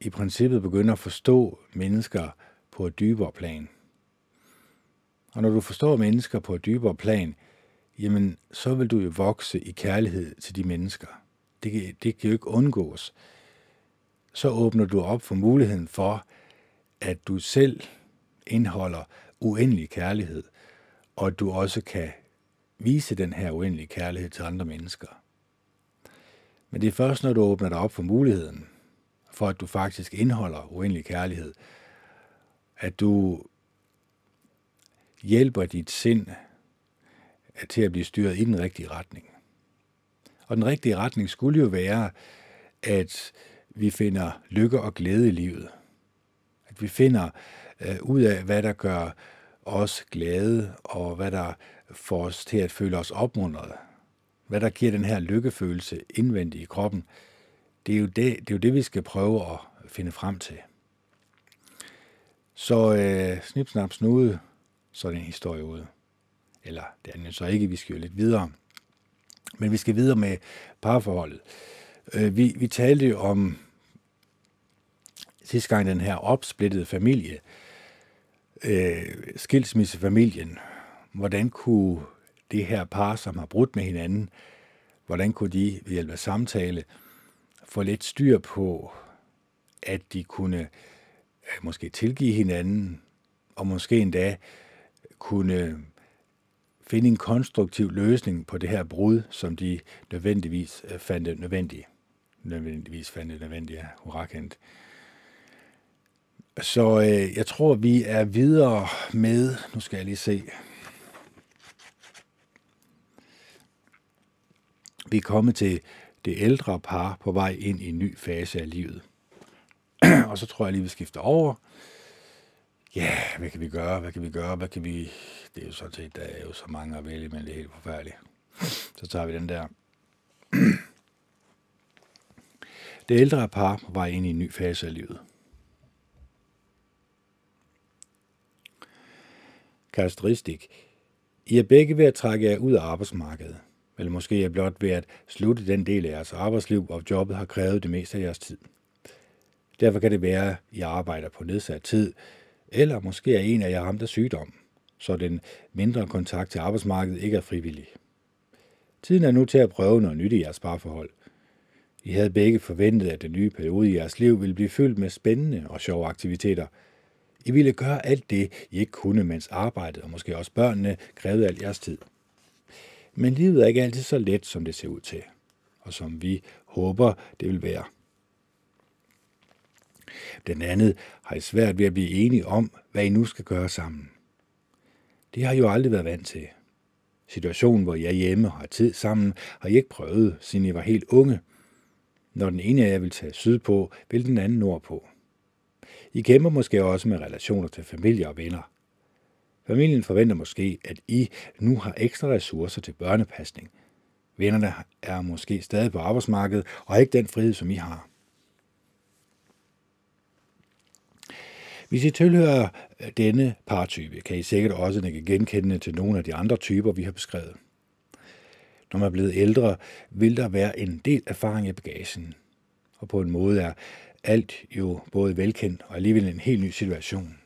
i princippet begynde at forstå mennesker på et dybere plan. Og når du forstår mennesker på et dybere plan, jamen så vil du jo vokse i kærlighed til de mennesker. Det, det kan jo ikke undgås. Så åbner du op for muligheden for, at du selv indeholder uendelig kærlighed, og at du også kan vise den her uendelige kærlighed til andre mennesker. Men det er først, når du åbner dig op for muligheden, for at du faktisk indeholder uendelig kærlighed, at du hjælper dit sind til at blive styret i den rigtige retning. Og den rigtige retning skulle jo være, at vi finder lykke og glæde i livet. Vi finder øh, ud af, hvad der gør os glade, og hvad der får os til at føle os opmuntret. Hvad der giver den her lykkefølelse indvendigt i kroppen. Det er jo det, det, er jo det vi skal prøve at finde frem til. Så øh, snip, snap, snude, så er den historie ude. Eller det er den så ikke, vi skal jo lidt videre. Men vi skal videre med parforholdet. Øh, vi, vi talte jo om sidste gang den her opsplittede familie, øh, skilsmissefamilien. Hvordan kunne det her par, som har brudt med hinanden, hvordan kunne de ved hjælp af samtale få lidt styr på, at de kunne øh, måske tilgive hinanden, og måske endda kunne finde en konstruktiv løsning på det her brud, som de nødvendigvis øh, fandt det nødvendigt. Nødvendigvis fandt det nødvendigt, ja, hurrakendt. Så øh, jeg tror, vi er videre med, nu skal jeg lige se, vi er kommet til det ældre par på vej ind i en ny fase af livet. *clears throat* og så tror jeg lige, vi skifter over ja, yeah, hvad kan vi gøre, hvad kan vi gøre, hvad kan vi... Det er jo sådan set, der er jo så mange at vælge, men det er helt forfærdeligt. *clears throat* Så tager vi den der. *clears throat* Det ældre par på vej ind i en ny fase af livet. Karakteristik. I er begge ved at trække jer ud af arbejdsmarkedet, eller måske er blot ved at slutte den del af jeres arbejdsliv, hvor jobbet har krævet det meste af jeres tid. Derfor kan det være, at I arbejder på nedsat tid, eller måske er en af jer ramt af sygdom, så den mindre kontakt til arbejdsmarkedet ikke er frivillig. Tiden er nu til at prøve noget nyt i jeres parforhold. I havde begge forventet, at den nye periode i jeres liv ville blive fyldt med spændende og sjove aktiviteter. I ville gøre alt det, I ikke kunne, mens arbejdet og måske også børnene krævede al jeres tid. Men livet er ikke altid så let, som det ser ud til, og som vi håber, det vil være. Den andet har I svært ved at blive enige om, hvad I nu skal gøre sammen. Det har I jo aldrig været vant til. Situationen, hvor I er hjemme og har tid sammen, har I ikke prøvet, siden I var helt unge. Når den ene af jer vil tage sydpå, vil den anden nordpå. I kæmper måske også med relationer til familie og venner. Familien forventer måske, at I nu har ekstra ressourcer til børnepasning. Vennerne er måske stadig på arbejdsmarkedet og har ikke den frihed, som I har. Hvis I tilhører denne partype, kan I sikkert også ikke genkende til nogle af de andre typer, vi har beskrevet. Når man er blevet ældre, vil der være en del erfaring i bagagen. Og på en måde er alt jo både velkendt og alligevel en helt ny situation.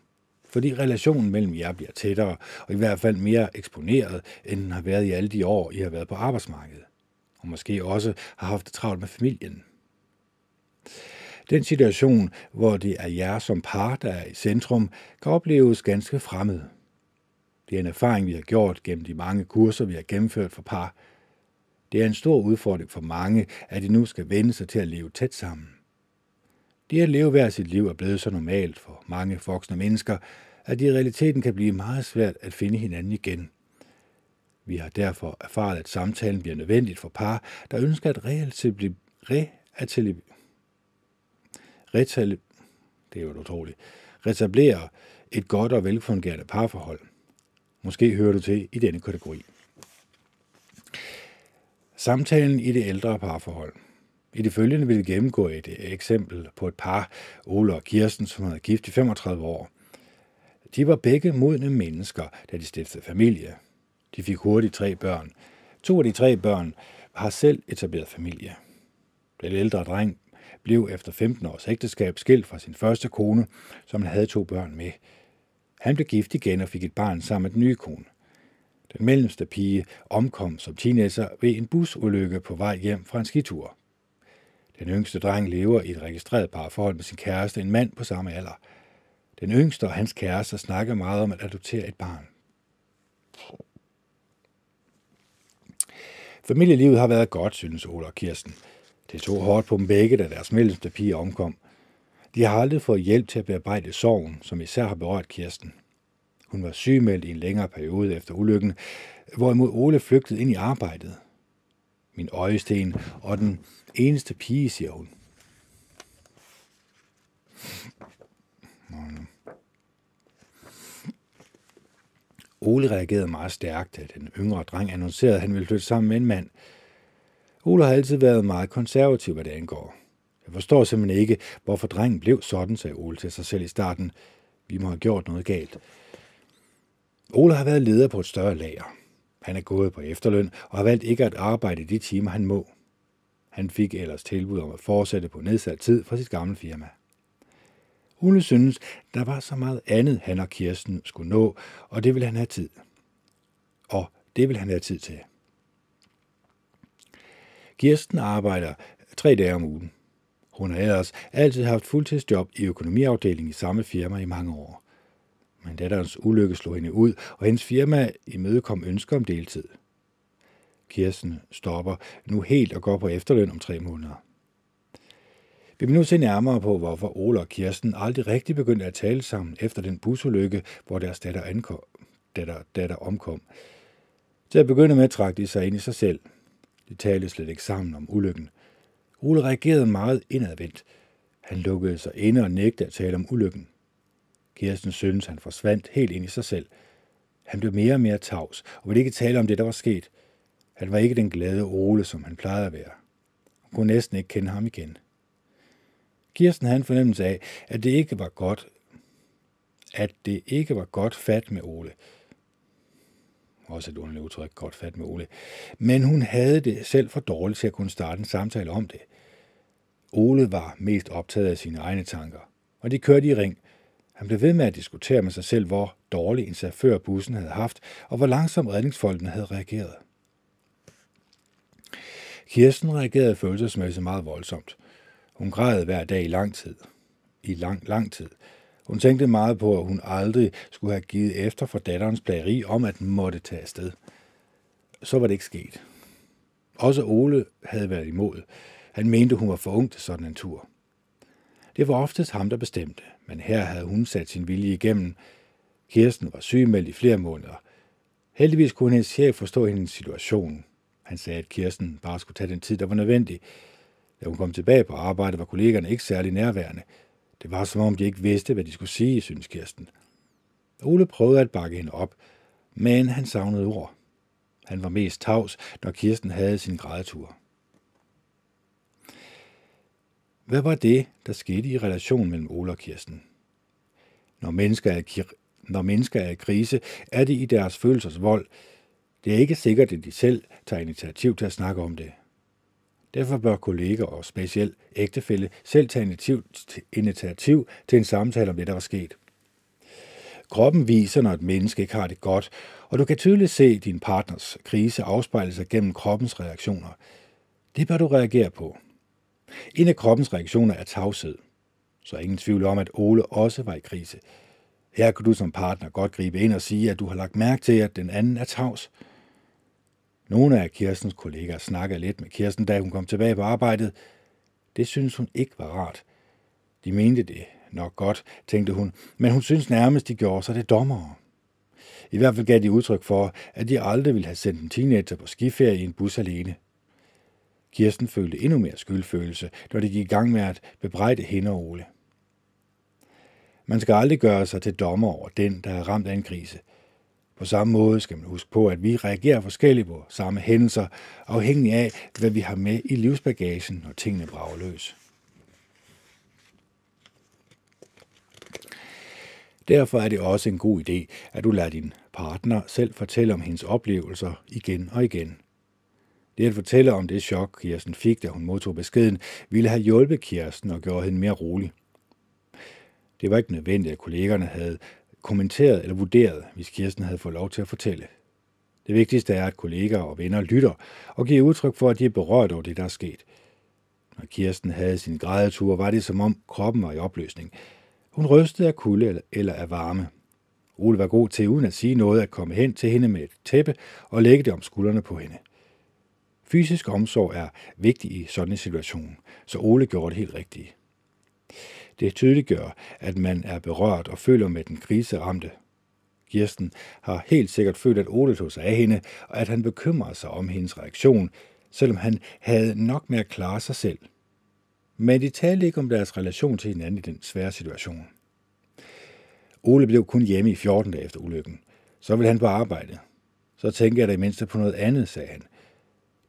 Fordi relationen mellem jer bliver tættere, og i hvert fald mere eksponeret, end den har været i alle de år, I har været på arbejdsmarkedet. Og måske også har haft det travlt med familien. Den situation, hvor det er jer som par, der er i centrum, kan opleves ganske fremmed. Det er en erfaring, vi har gjort gennem de mange kurser, vi har gennemført for par. Det er en stor udfordring for mange, at de nu skal vende sig til at leve tæt sammen. Det at leve hver sit liv er blevet så normalt for mange voksne mennesker, at det i realiteten kan blive meget svært at finde hinanden igen. Vi har derfor erfaret, at samtalen bliver nødvendigt for par, der ønsker at reatili... reatili... retale, det er jo utroligt, retablere et godt og velfungerende parforhold. Måske hører du til i denne kategori. Samtalen i det ældre parforhold. I det følgende vil vi gennemgå et eksempel på et par, Ole og Kirsten, som havde gift i 35 år. De var begge modne mennesker, da de stiftede familie. De fik hurtigt tre børn. To af de tre børn har selv etableret familie. Den ældre dreng blev efter 15 års ægteskab skilt fra sin første kone, som han havde to børn med. Han blev gift igen og fik et barn sammen med den nye kone. Den mellemste pige omkom som teenager ved en busulykke på vej hjem fra en skitur. Den yngste dreng lever i et registreret parforhold med sin kæreste, en mand på samme alder. Den yngste og hans kæreste snakker meget om at adoptere et barn. Familielivet har været godt, synes Ola og Kirsten. Det tog hårdt på dem begge, da deres mellemste pige omkom. De har aldrig fået hjælp til at bearbejde sorgen, som især har berørt Kirsten. Hun var sygemeldt i en længere periode efter ulykken, hvorimod Ole flygtede ind i arbejdet. Min øjesten og den eneste pige, siger hun. Ole reagerede meget stærkt, da den yngre dreng annoncerede, at han ville flytte sammen med en mand. Ole har altid været meget konservativ, hvad det angår. Jeg forstår simpelthen ikke, hvorfor drengen blev sådan, sagde Ole til sig selv i starten. Vi må have gjort noget galt. Ole har været leder på et større lager. Han er gået på efterløn og har valgt ikke at arbejde i de timer, han må. Han fik ellers tilbud om at fortsætte på nedsat tid fra sit gamle firma. Ole synes, der var så meget andet, han og Kirsten skulle nå, og det ville han have tid. Og det vil han have tid til. Kirsten arbejder tre dage om ugen. Hun har ellers altid haft fuldtidsjob i økonomiafdelingen i samme firma i mange år. Men datterens ulykke slog hende ud, og hendes firma imødekom ønsker om deltid. Kirsten stopper nu helt og går på efterløn om tre måneder. Vi vil nu se nærmere på, hvorfor Ole og Kirsten aldrig rigtig begyndte at tale sammen efter den busulykke, hvor deres datter, ankom, datter, datter omkom. Til at begynde med trak de sig ind i sig selv. De talte slet ikke sammen om ulykken. Ole reagerede meget indadvendt. Han lukkede sig inde og nægtede at tale om ulykken. Kirsten syntes, han forsvandt helt ind i sig selv. Han blev mere og mere tavs og ville ikke tale om det, der var sket. Han var ikke den glade Ole, som han plejede at være. Hun kunne næsten ikke kende ham igen. Kirsten havde en fornemmelse af, at det ikke var godt, at det ikke var godt fat med Ole. Også et underligt udtryk, godt fat med Ole. Men hun havde det selv for dårligt til at kunne starte en samtale om det. Ole var mest optaget af sine egne tanker, og de kørte i ring. Han blev ved med at diskutere med sig selv, hvor dårlig en chauffør bussen havde haft, og hvor langsom redningsfolkene havde reageret. Kirsten reagerede følelsesmæssigt meget voldsomt. Hun græd hver dag i lang tid. I lang, lang tid. Hun tænkte meget på, at hun aldrig skulle have givet efter for datterens plageri om, at den måtte tage afsted. Så var det ikke sket. Også Ole havde været imod. Han mente, hun var for ung til sådan en tur. Det var oftest ham, der bestemte, men her havde hun sat sin vilje igennem. Kirsten var sygemeldt i flere måneder. Heldigvis kunne hendes chef forstå hendes situation. Han sagde, at Kirsten bare skulle tage den tid, der var nødvendig. Da hun kom tilbage på arbejde, var kollegerne ikke særlig nærværende. Det var som om, de ikke vidste, hvad de skulle sige, synes Kirsten. Ole prøvede at bakke hende op, men han savnede ord. Han var mest tavs, når Kirsten havde sin grædetur. Hvad var det, der skete i relationen mellem Ole og Kirsten? Når mennesker er, når mennesker er i krise, er det i deres følelsers vold. Det er ikke sikkert, at de selv tager initiativ til at snakke om det. Derfor bør kolleger og specielt ægtefælle selv tage initiativ, initiativ til en samtale om det, der var sket. Kroppen viser, når et menneske ikke har det godt, og du kan tydeligt se din partners krise afspejle sig gennem kroppens reaktioner. Det bør du reagere på. En af kroppens reaktioner er tavshed. Så er ingen tvivl om, at Ole også var i krise. Her kan du som partner godt gribe ind og sige, at du har lagt mærke til, at den anden er tavs. Nogle af Kirstens kollegaer snakkede lidt med Kirsten, da hun kom tilbage på arbejdet. Det synes hun ikke var rart. De mente det nok godt, tænkte hun, men hun synes nærmest, de gjorde sig det dommere. I hvert fald gav de udtryk for, at de aldrig ville have sendt en teenager på skiferie i en bus alene. Kirsten følte endnu mere skyldfølelse, når de gik i gang med at bebrejde hende og Ole. Man skal aldrig gøre sig til dommer over den, der er ramt af en krise. På samme måde skal man huske på, at vi reagerer forskelligt på samme hændelser, afhængig af, hvad vi har med i livsbagagen, når tingene brager løs. Derfor er det også en god idé, at du lader din partner selv fortælle om hendes oplevelser igen og igen. Det at fortælle om det chok, Kirsten fik, da hun modtog beskeden, ville have hjulpet Kirsten og gjort hende mere rolig. Det var ikke nødvendigt, at kollegerne havde kommenteret eller vurderet, hvis Kirsten havde fået lov til at fortælle. Det vigtigste er, at kolleger og venner lytter og giver udtryk for, at de er berørt over det, der er sket. Når Kirsten havde sin grædetur, var det som om kroppen var i opløsning. Hun rystede af kulde eller af varme. Ole var god til, uden at sige noget, at komme hen til hende med et tæppe og lægge det om skuldrene på hende. Fysisk omsorg er vigtig i sådan en situation, så Ole gjorde det helt rigtigt. Det tydeliggør, at man er berørt og føler med den kriseramte. Kirsten har helt sikkert følt, at Ole tog sig af hende, og at han bekymrede sig om hendes reaktion, selvom han havde nok med at klare sig selv. Men de talte ikke om deres relation til hinanden i den svære situation. Ole blev kun hjemme i 14 dage efter ulykken. Så ville han på arbejde. Så tænker jeg da i mindste på noget andet, sagde han.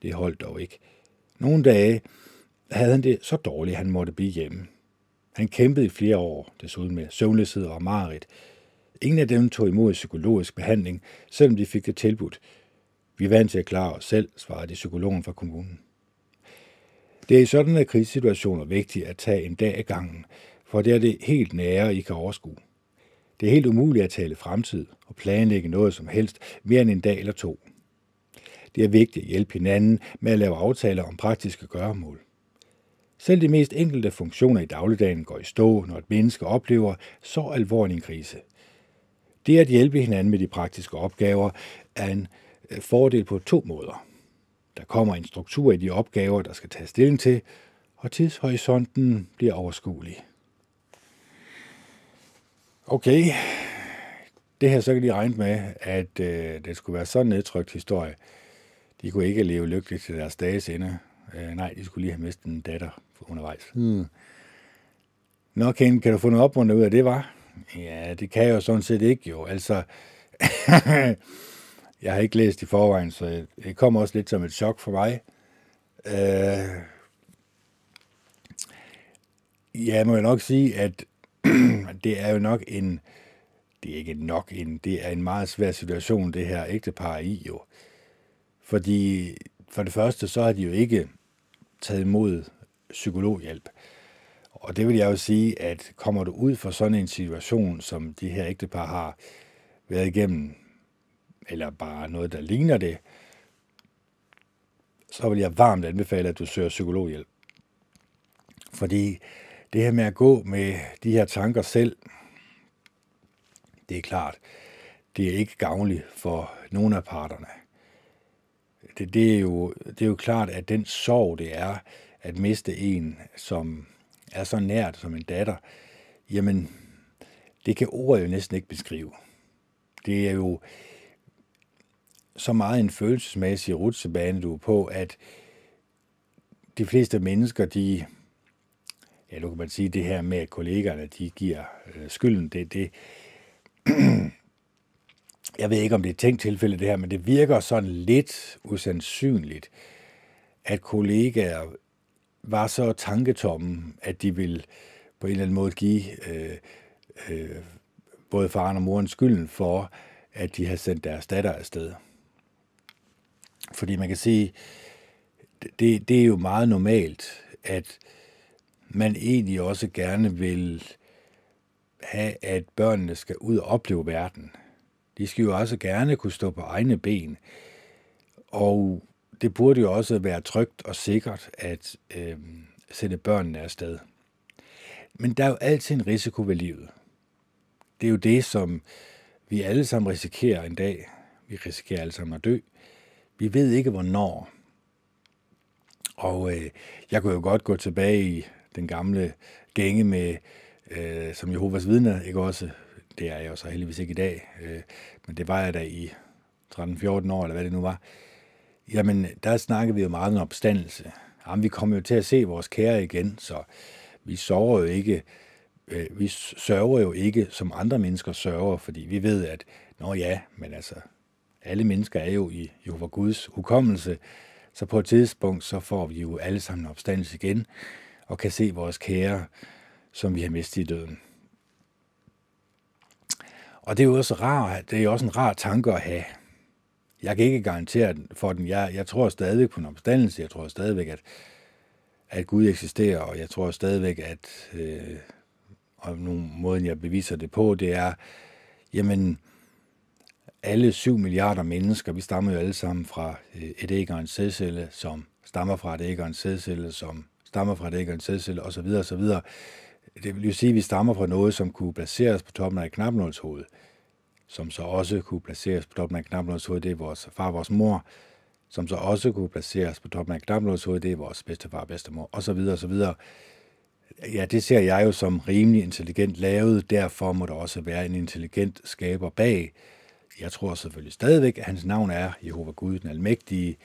Det holdt dog ikke. Nogle dage havde han det så dårligt, at han måtte blive hjemme. Han kæmpede i flere år, desuden med søvnløshed og mareridt. Ingen af dem tog imod psykologisk behandling, selvom de fik det tilbudt. Vi er vant til at klare os selv, svarede de psykologen fra kommunen. Det er i sådanne krisesituationer vigtigt at tage en dag ad gangen, for det er det helt nære, I kan overskue. Det er helt umuligt at tale fremtid og planlægge noget som helst mere end en dag eller to. Det er vigtigt at hjælpe hinanden med at lave aftaler om praktiske gøremål. Selv de mest enkelte funktioner i dagligdagen går i stå, når et menneske oplever så alvorlig en krise. Det at hjælpe hinanden med de praktiske opgaver er en øh, fordel på to måder. Der kommer en struktur i de opgaver, der skal tages stilling til, og tidshorisonten bliver overskuelig. Okay, det her så kan de regne med, at øh, det skulle være sådan en nedtrykt historie. De kunne ikke leve lykkeligt til deres dages ende. Øh, nej, de skulle lige have mistet en datter undervejs. Hmm. Nå, Ken, kan du få noget opmuntret ud af det, var? Ja, det kan jeg jo sådan set ikke, jo. Altså, *laughs* jeg har ikke læst i forvejen, så det kommer også lidt som et chok for mig. Øh, jeg må jo nok sige, at *clears throat* det er jo nok en, det er ikke nok en, det er en meget svær situation, det her ægtepar i jo. Fordi for det første, så har de jo ikke taget imod psykologhjælp. Og det vil jeg jo sige, at kommer du ud for sådan en situation, som de her ægtepar har været igennem, eller bare noget, der ligner det, så vil jeg varmt anbefale, at du søger psykologhjælp. Fordi det her med at gå med de her tanker selv, det er klart, det er ikke gavnligt for nogen af parterne. Det, det, er jo, det er jo klart, at den sorg, det er at miste en, som er så nært som en datter, jamen, det kan ordet jo næsten ikke beskrive. Det er jo så meget en følelsesmæssig rutsebane, du er på, at de fleste mennesker, de, ja, nu kan man sige det her med, at kollegerne, de giver øh, skylden, det, det, *clears throat* jeg ved ikke, om det er tænkt tilfælde det her, men det virker sådan lidt usandsynligt, at kollegaer var så tanketomme, at de ville på en eller anden måde give øh, øh, både faren og moren skylden for, at de har sendt deres datter afsted. Fordi man kan sige, det, det er jo meget normalt, at man egentlig også gerne vil have, at børnene skal ud og opleve verden. De skal jo også gerne kunne stå på egne ben. Og det burde jo også være trygt og sikkert, at, øh, sætte børnene afsted. Men der er jo altid en risiko ved livet. Det er jo det, som vi alle sammen risikerer en dag. Vi risikerer alle sammen at dø. Vi ved ikke, hvornår. Og øh, jeg kunne jo godt gå tilbage i den gamle gænge med, øh, som Jehovas vidner, ikke også? Det er jeg jo så heldigvis ikke i dag, øh, men det var jeg da i 13-14 år, eller hvad det nu var. Jamen, der snakkede vi jo meget om opstandelse. Jamen, vi kommer jo til at se vores kære igen, så vi sover jo ikke, øh, vi sørger jo ikke, som andre mennesker sørger, fordi vi ved, at, nå ja, men altså, alle mennesker er jo i Jehova Guds hukommelse, så på et tidspunkt, så får vi jo alle sammen opstandelse igen, og kan se vores kære, som vi har mistet i døden. Og det er jo også rar, det er også en rar tanke at have. Jeg kan ikke garantere for den. Jeg, jeg tror stadigvæk på en opstandelse. Jeg tror stadigvæk, at, at Gud eksisterer, og jeg tror stadigvæk, at øh, og nu, måden, jeg beviser det på, det er, jamen, alle 7 milliarder mennesker, vi stammer jo alle sammen fra øh, et æg og en sædcelle, som stammer fra et æg og en sædcelle, som stammer fra et æg og en sædcelle, osv. osv. Det vil jo sige, at vi stammer fra noget, som kunne placeres på toppen af knapnåls hoved, som så også kunne placeres på toppen af knapnåls hoved, det er vores far og vores mor, som så også kunne placeres på toppen af knapnåls hoved, det er vores bedstefar og bedstemor, osv. osv. Ja, det ser jeg jo som rimelig intelligent lavet, derfor må der også være en intelligent skaber bag, jeg tror selvfølgelig stadigvæk, at hans navn er Jehova Gud, den almægtige.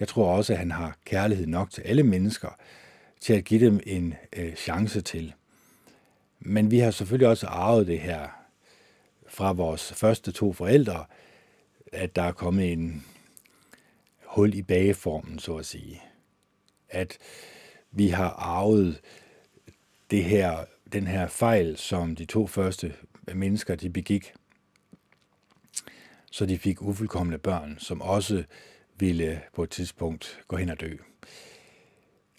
Jeg tror også, at han har kærlighed nok til alle mennesker, til at give dem en øh, chance til. Men vi har selvfølgelig også arvet det her fra vores første to forældre, at der er kommet en hul i bageformen, så at sige. At vi har arvet det her, den her fejl, som de to første mennesker de begik så de fik ufuldkommende børn, som også ville på et tidspunkt gå hen og dø.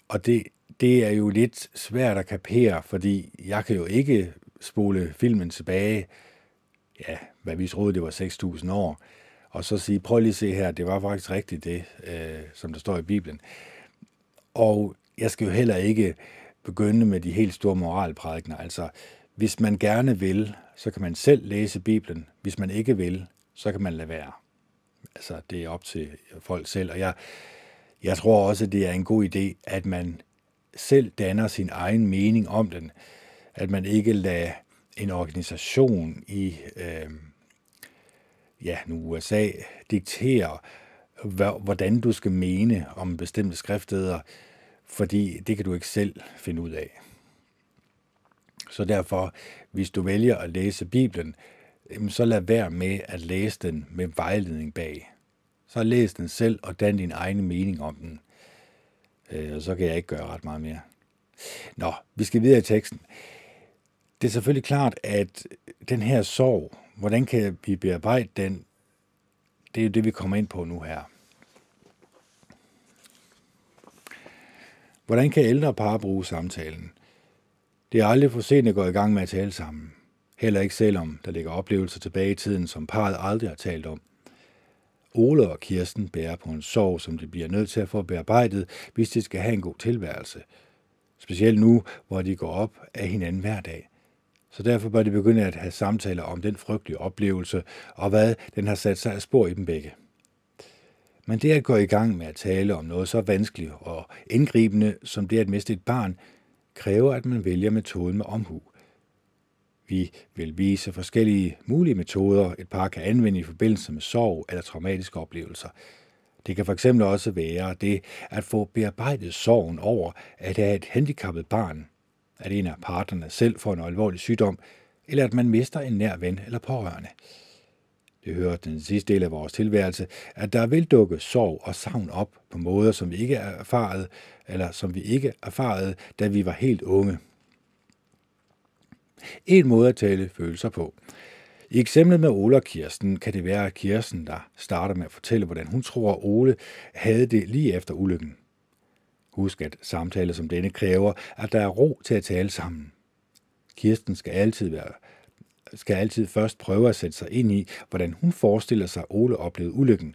Og det, det er jo lidt svært at kapere, fordi jeg kan jo ikke spole filmen tilbage, ja, hvad vi troede, det var 6.000 år, og så sige, prøv lige at se her, det var faktisk rigtigt det, øh, som der står i Bibelen. Og jeg skal jo heller ikke begynde med de helt store moralprædikner. Altså, hvis man gerne vil, så kan man selv læse Bibelen. Hvis man ikke vil, så kan man lade være. Altså, det er op til folk selv, og jeg, jeg tror også, det er en god idé, at man selv danner sin egen mening om den. At man ikke lader en organisation i øh, ja, nu USA diktere, hvordan du skal mene om bestemte skriftsteder, fordi det kan du ikke selv finde ud af. Så derfor, hvis du vælger at læse Bibelen, så lad være med at læse den med vejledning bag. Så læs den selv og dan din egen mening om den. Øh, og så kan jeg ikke gøre ret meget mere. Nå, vi skal videre i teksten. Det er selvfølgelig klart, at den her sorg, hvordan kan vi bearbejde den? Det er jo det, vi kommer ind på nu her. Hvordan kan ældre par bruge samtalen? Det er aldrig for sent at gå i gang med at tale sammen. Heller ikke selvom der ligger oplevelser tilbage i tiden, som parret aldrig har talt om. Ole og Kirsten bærer på en sorg, som de bliver nødt til at få bearbejdet, hvis de skal have en god tilværelse. Specielt nu, hvor de går op af hinanden hver dag. Så derfor bør de begynde at have samtaler om den frygtelige oplevelse, og hvad den har sat sig af spor i dem begge. Men det at gå i gang med at tale om noget så vanskeligt og indgribende, som det at miste et barn, kræver, at man vælger metoden med omhu. Vi vil vise forskellige mulige metoder, et par kan anvende i forbindelse med sorg eller traumatiske oplevelser. Det kan fx også være det at få bearbejdet sorgen over at have et handicappet barn, at en af parterne selv får en alvorlig sygdom, eller at man mister en nær ven eller pårørende. Det hører den sidste del af vores tilværelse, at der vil dukke sorg og savn op på måder, som vi ikke erfarede, eller som vi ikke erfarede, da vi var helt unge. En måde at tale følelser på. I eksemplet med Ole og Kirsten kan det være, at Kirsten, der starter med at fortælle, hvordan hun tror, at Ole havde det lige efter ulykken. Husk, at samtaler som denne kræver, at der er ro til at tale sammen. Kirsten skal altid være skal altid først prøve at sætte sig ind i, hvordan hun forestiller sig, at Ole oplevede ulykken.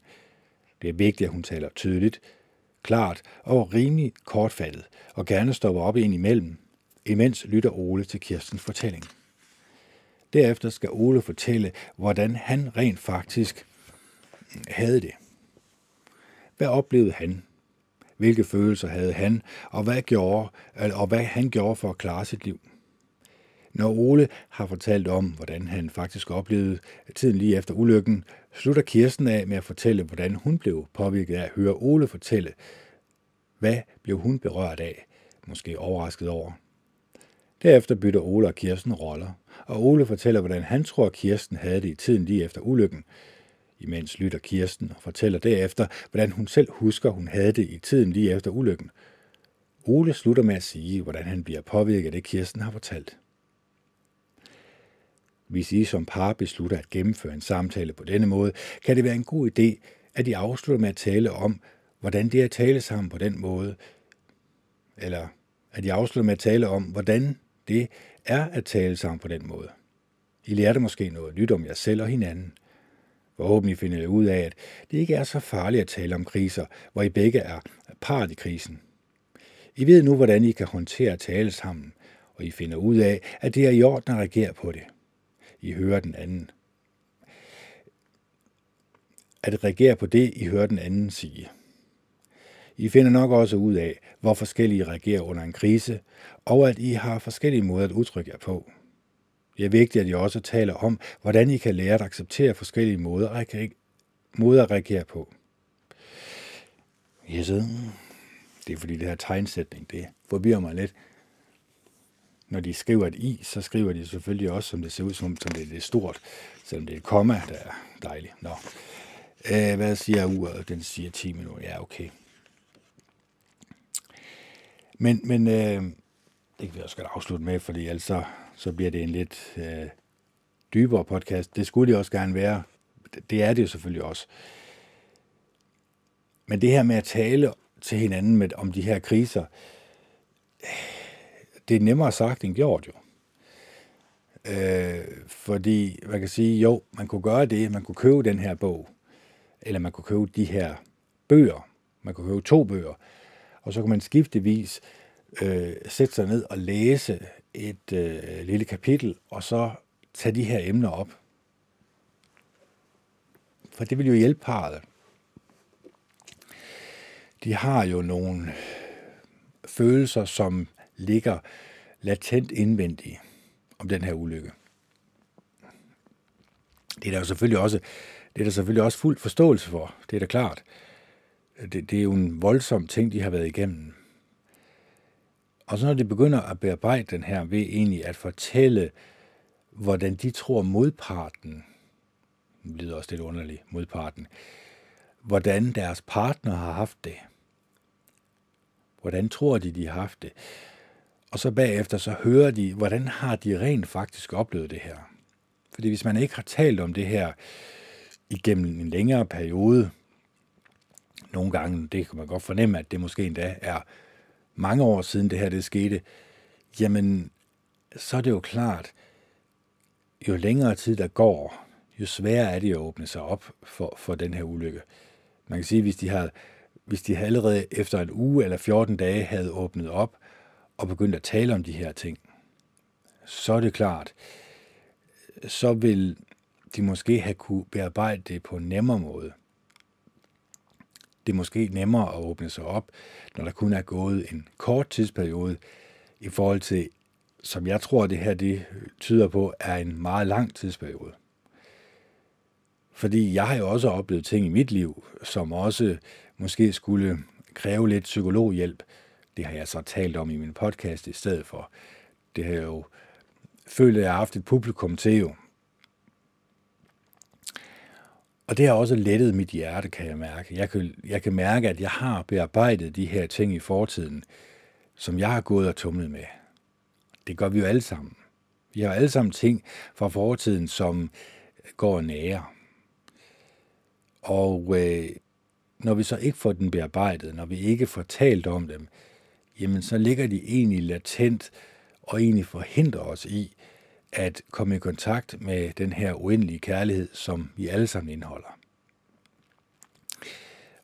Det er vigtigt, at hun taler tydeligt, klart og rimelig kortfattet, og gerne stopper op ind imellem, imens lytter Ole til Kirstens fortælling. Derefter skal Ole fortælle, hvordan han rent faktisk havde det. Hvad oplevede han? Hvilke følelser havde han, og hvad, gjorde, og hvad han gjorde for at klare sit liv? Når Ole har fortalt om, hvordan han faktisk oplevede tiden lige efter ulykken, slutter Kirsten af med at fortælle, hvordan hun blev påvirket af at høre Ole fortælle, hvad blev hun berørt af, måske overrasket over. Derefter bytter Ole og Kirsten roller, og Ole fortæller, hvordan han tror, Kirsten havde det i tiden lige efter ulykken. Imens lytter Kirsten og fortæller derefter, hvordan hun selv husker, hun havde det i tiden lige efter ulykken. Ole slutter med at sige, hvordan han bliver påvirket af det, Kirsten har fortalt. Hvis I som par beslutter at gennemføre en samtale på denne måde, kan det være en god idé, at I afslutter med at tale om, hvordan det er at tale sammen på den måde, eller at I afslutter med at tale om, hvordan det er at tale sammen på den måde. I lærte måske noget nyt om jer selv og hinanden. Forhåbentlig finder I ud af, at det ikke er så farligt at tale om kriser, hvor I begge er part i krisen. I ved nu, hvordan I kan håndtere at tale sammen, og I finder ud af, at det er i orden at reagere på det. I hører den anden. At reagere på det, I hører den anden sige. I finder nok også ud af, hvor forskellige reagerer under en krise, og at I har forskellige måder at udtrykke jer på. Det er vigtigt, at I også taler om, hvordan I kan lære at acceptere forskellige måder at, måder at reagere på. Yes, det er fordi det her tegnsætning, det forvirrer mig lidt. Når de skriver et i, så skriver de selvfølgelig også, som det ser ud som, som det er stort, selvom det er et komma, der er dejligt. Nå. Æh, hvad siger uret? Den siger 10 minutter. Ja, okay. Men, men øh, det kan vi også godt afslutte med, fordi ellers så, så bliver det en lidt øh, dybere podcast. Det skulle det også gerne være. Det er det jo selvfølgelig også. Men det her med at tale til hinanden med, om de her kriser, det er nemmere sagt end gjort jo. Øh, fordi man kan sige, jo, man kunne gøre det, man kunne købe den her bog, eller man kunne købe de her bøger, man kunne købe to bøger, og så kan man skiftevis øh, sætte sig ned og læse et øh, lille kapitel, og så tage de her emner op. For det vil jo hjælpe parret. De har jo nogle følelser, som ligger latent indvendigt om den her ulykke. Det er der jo selvfølgelig også, det er der selvfølgelig også fuld forståelse for. Det er da klart. Det, det er jo en voldsom ting, de har været igennem. Og så når de begynder at bearbejde den her ved egentlig at fortælle, hvordan de tror modparten, det lyder også lidt underligt, modparten, hvordan deres partner har haft det. Hvordan tror de, de har haft det? Og så bagefter så hører de, hvordan har de rent faktisk oplevet det her? Fordi hvis man ikke har talt om det her igennem en længere periode, nogle gange, det kan man godt fornemme, at det måske endda er mange år siden det her det skete, jamen så er det jo klart, jo længere tid der går, jo sværere er det at åbne sig op for, for den her ulykke. Man kan sige, hvis de har hvis de allerede efter en uge eller 14 dage havde åbnet op og begyndt at tale om de her ting, så er det klart, så vil de måske have kunne bearbejde det på en nemmere måde det er måske nemmere at åbne sig op, når der kun er gået en kort tidsperiode, i forhold til, som jeg tror, det her det tyder på, er en meget lang tidsperiode. Fordi jeg har jo også oplevet ting i mit liv, som også måske skulle kræve lidt psykologhjælp. Det har jeg så talt om i min podcast i stedet for. Det har jeg jo følt, at jeg har haft et publikum til jo, og det har også lettet mit hjerte, kan jeg mærke. Jeg kan, jeg kan mærke, at jeg har bearbejdet de her ting i fortiden, som jeg har gået og tumlet med. Det gør vi jo alle sammen. Vi har alle sammen ting fra fortiden, som går nære. Og øh, når vi så ikke får den bearbejdet, når vi ikke får talt om dem, jamen så ligger de egentlig latent og egentlig forhindrer os i at komme i kontakt med den her uendelige kærlighed, som vi alle sammen indeholder.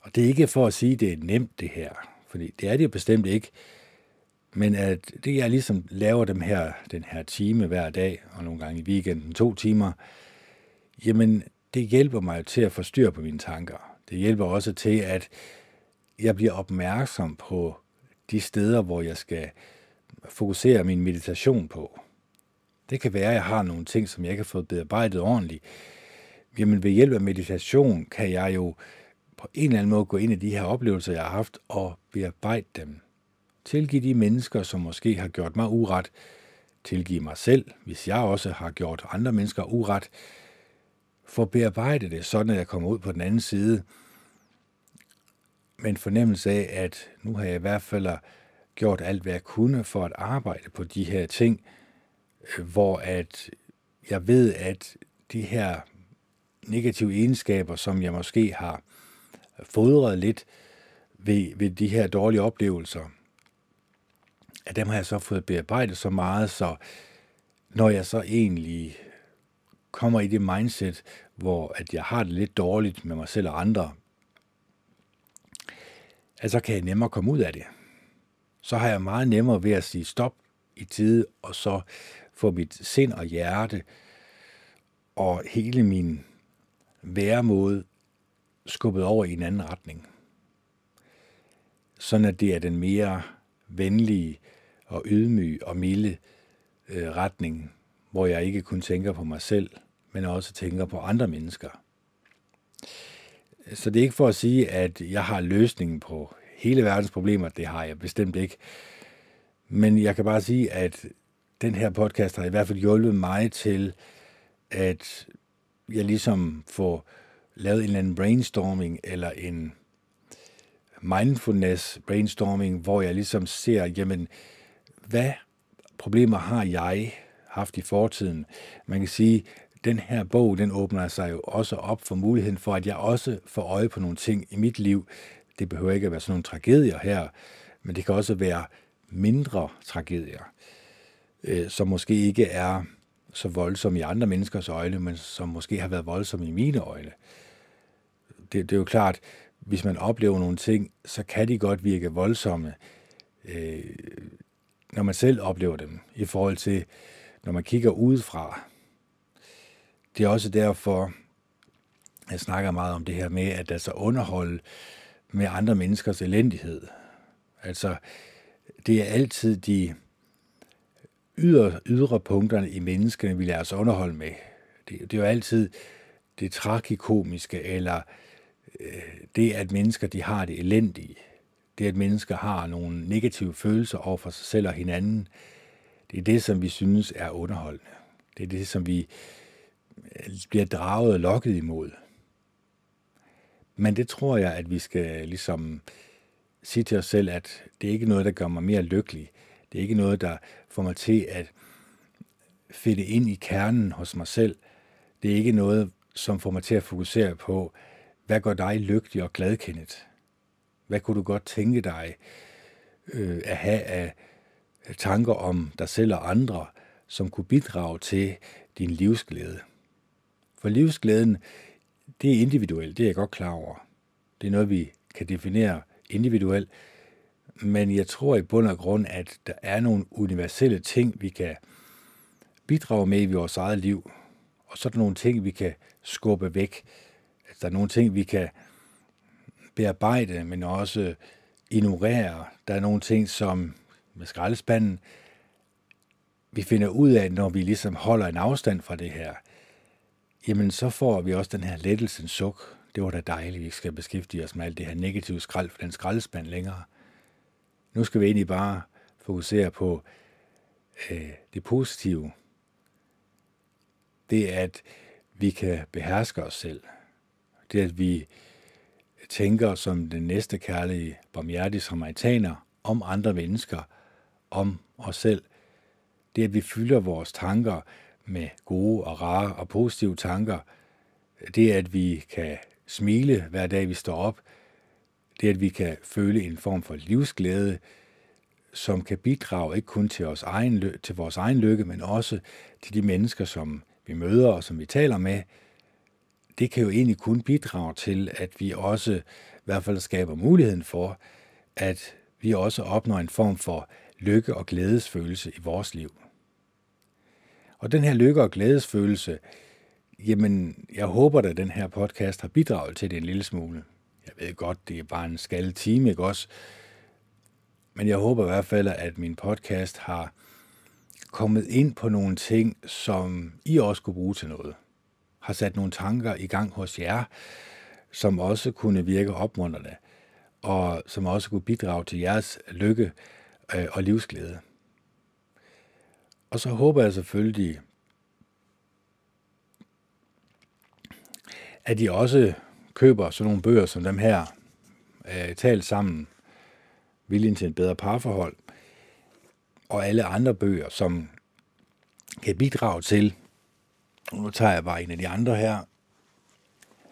Og det er ikke for at sige, at det er nemt det her, for det er det jo bestemt ikke. Men at det, jeg ligesom laver dem her, den her time hver dag, og nogle gange i weekenden to timer, jamen det hjælper mig til at få styr på mine tanker. Det hjælper også til, at jeg bliver opmærksom på de steder, hvor jeg skal fokusere min meditation på. Det kan være, at jeg har nogle ting, som jeg ikke har fået bearbejdet ordentligt. Jamen ved hjælp af meditation kan jeg jo på en eller anden måde gå ind i de her oplevelser, jeg har haft, og bearbejde dem. Tilgive de mennesker, som måske har gjort mig uret. Tilgive mig selv, hvis jeg også har gjort andre mennesker uret. For bearbejde det, sådan at jeg kommer ud på den anden side med en fornemmelse af, at nu har jeg i hvert fald gjort alt, hvad jeg kunne for at arbejde på de her ting, hvor at jeg ved, at de her negative egenskaber, som jeg måske har fodret lidt ved, ved de her dårlige oplevelser, at dem har jeg så fået bearbejdet så meget, så når jeg så egentlig kommer i det mindset, hvor at jeg har det lidt dårligt med mig selv og andre, at så kan jeg nemmere komme ud af det. Så har jeg meget nemmere ved at sige stop i tide, og så få mit sind og hjerte og hele min væremåde skubbet over i en anden retning. Sådan at det er den mere venlige og ydmyge og milde øh, retning, hvor jeg ikke kun tænker på mig selv, men også tænker på andre mennesker. Så det er ikke for at sige, at jeg har løsningen på hele verdens problemer. Det har jeg bestemt ikke. Men jeg kan bare sige, at den her podcast har i hvert fald hjulpet mig til, at jeg ligesom får lavet en eller anden brainstorming, eller en mindfulness brainstorming, hvor jeg ligesom ser, jamen, hvad problemer har jeg haft i fortiden? Man kan sige, den her bog, den åbner sig jo også op for muligheden for, at jeg også får øje på nogle ting i mit liv. Det behøver ikke at være sådan nogle tragedier her, men det kan også være mindre tragedier, øh, som måske ikke er så voldsom i andre menneskers øjne, men som måske har været voldsom i mine øjne. Det, det er jo klart, hvis man oplever nogle ting, så kan de godt virke voldsomme, øh, når man selv oplever dem, i forhold til, når man kigger udefra. Det er også derfor, jeg snakker meget om det her med, at der så underholde med andre menneskers elendighed. Altså, det er altid de yder, ydre punkterne i menneskene, vi lader os underholde med. Det, det er jo altid det tragikomiske, eller øh, det, at mennesker de har det elendige. Det, at mennesker har nogle negative følelser over for sig selv og hinanden. Det er det, som vi synes er underholdende. Det er det, som vi øh, bliver draget og lokket imod. Men det tror jeg, at vi skal ligesom sige til os selv, at det er ikke noget, der gør mig mere lykkelig. Det er ikke noget, der får mig til at finde ind i kernen hos mig selv. Det er ikke noget, som får mig til at fokusere på, hvad gør dig lykkelig og glad, Kenneth? Hvad kunne du godt tænke dig øh, at have af tanker om dig selv og andre, som kunne bidrage til din livsglæde? For livsglæden, det er individuelt, det er jeg godt klar over. Det er noget, vi kan definere individuelt. Men jeg tror i bund og grund, at der er nogle universelle ting, vi kan bidrage med i vores eget liv. Og så er der nogle ting, vi kan skubbe væk. Der er nogle ting, vi kan bearbejde, men også ignorere. Der er nogle ting, som med skraldespanden, vi finder ud af, når vi ligesom holder en afstand fra det her, jamen så får vi også den her lettelsens suk. Det var da dejligt, vi ikke skal beskæftige os med alt det her negative skrald for den skraldespand længere. Nu skal vi egentlig bare fokusere på øh, det positive. Det er, at vi kan beherske os selv. Det er, at vi tænker som den næste kærlige, barmhjertige samaritaner om andre mennesker, om os selv. Det er, at vi fylder vores tanker med gode og rare og positive tanker. Det er, at vi kan smile hver dag, vi står op. Det at vi kan føle en form for livsglæde, som kan bidrage ikke kun til, os egen, til vores egen lykke, men også til de mennesker, som vi møder og som vi taler med. Det kan jo egentlig kun bidrage til, at vi også i hvert fald skaber muligheden for, at vi også opnår en form for lykke og glædesfølelse i vores liv. Og den her lykke og glædesfølelse, jamen, jeg håber, at den her podcast har bidraget til det en lille smule. Jeg ved godt, det er bare en skal time, ikke også? Men jeg håber i hvert fald, at min podcast har kommet ind på nogle ting, som I også kunne bruge til noget. Har sat nogle tanker i gang hos jer, som også kunne virke opmuntrende, og som også kunne bidrage til jeres lykke øh, og livsglæde. Og så håber jeg selvfølgelig, at I også køber sådan nogle bøger som dem her, øh, talt sammen, viljen til et bedre parforhold, og alle andre bøger, som kan bidrage til, og nu tager jeg bare en af de andre her,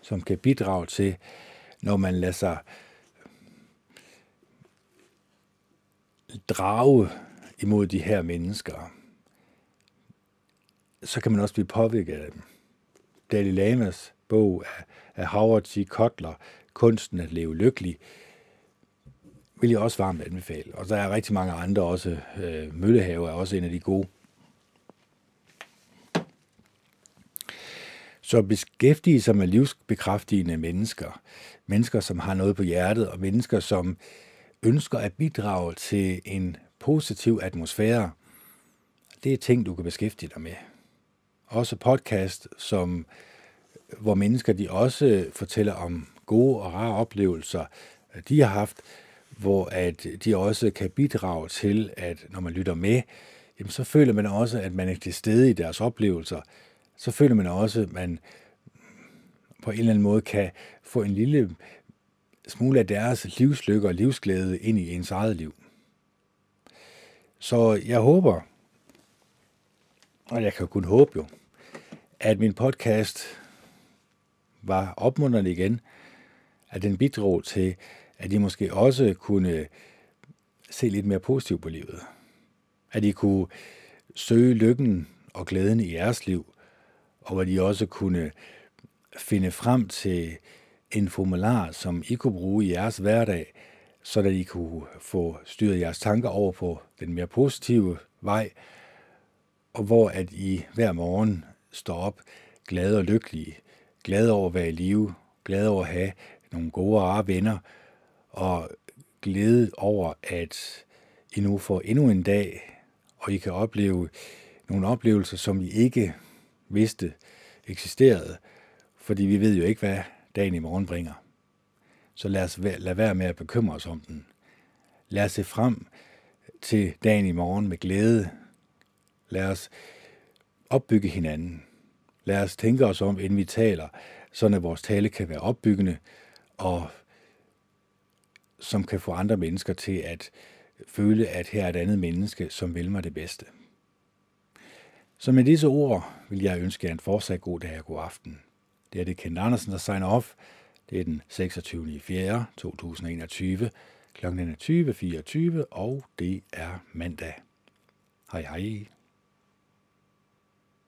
som kan bidrage til, når man lader sig drage imod de her mennesker, så kan man også blive påvirket af dem. Dalai Lamas bog af, af Howard T. Kotler, Kunsten at leve lykkelig, vil jeg også varmt anbefale. Og der er rigtig mange andre også. Øh, Møllehave er også en af de gode. Så beskæftige sig med livsbekræftigende mennesker. Mennesker, som har noget på hjertet, og mennesker, som ønsker at bidrage til en positiv atmosfære. Det er ting, du kan beskæftige dig med. Også podcast, som, hvor mennesker de også fortæller om gode og rare oplevelser, øh, de har haft, hvor at de også kan bidrage til, at når man lytter med, jamen så føler man også, at man er til stede i deres oplevelser. Så føler man også, at man på en eller anden måde kan få en lille smule af deres livslykke og livsglæde ind i ens eget liv. Så jeg håber, og jeg kan kun håbe jo, at min podcast var opmuntrende igen, at den bidrog til, at I måske også kunne se lidt mere positivt på livet. At I kunne søge lykken og glæden i jeres liv, og at I også kunne finde frem til en formular, som I kunne bruge i jeres hverdag, så at I kunne få styret jeres tanker over på den mere positive vej, og hvor at I hver morgen står op glade og lykkelige, glade over at være i live, glade over at have nogle gode og rare venner, og glæde over, at I nu får endnu en dag, og I kan opleve nogle oplevelser, som I ikke vidste eksisterede, fordi vi ved jo ikke, hvad dagen i morgen bringer. Så lad os lade være med at bekymre os om den. Lad os se frem til dagen i morgen med glæde. Lad os opbygge hinanden. Lad os tænke os om, inden vi taler, så at vores tale kan være opbyggende og som kan få andre mennesker til at føle, at her er et andet menneske, som vil mig det bedste. Så med disse ord vil jeg ønske jer en fortsat god dag og god aften. Det er det Kent Andersen, der signer off. Det er den 26. 4. 2021 kl. 20.24, og det er mandag. Hej hej.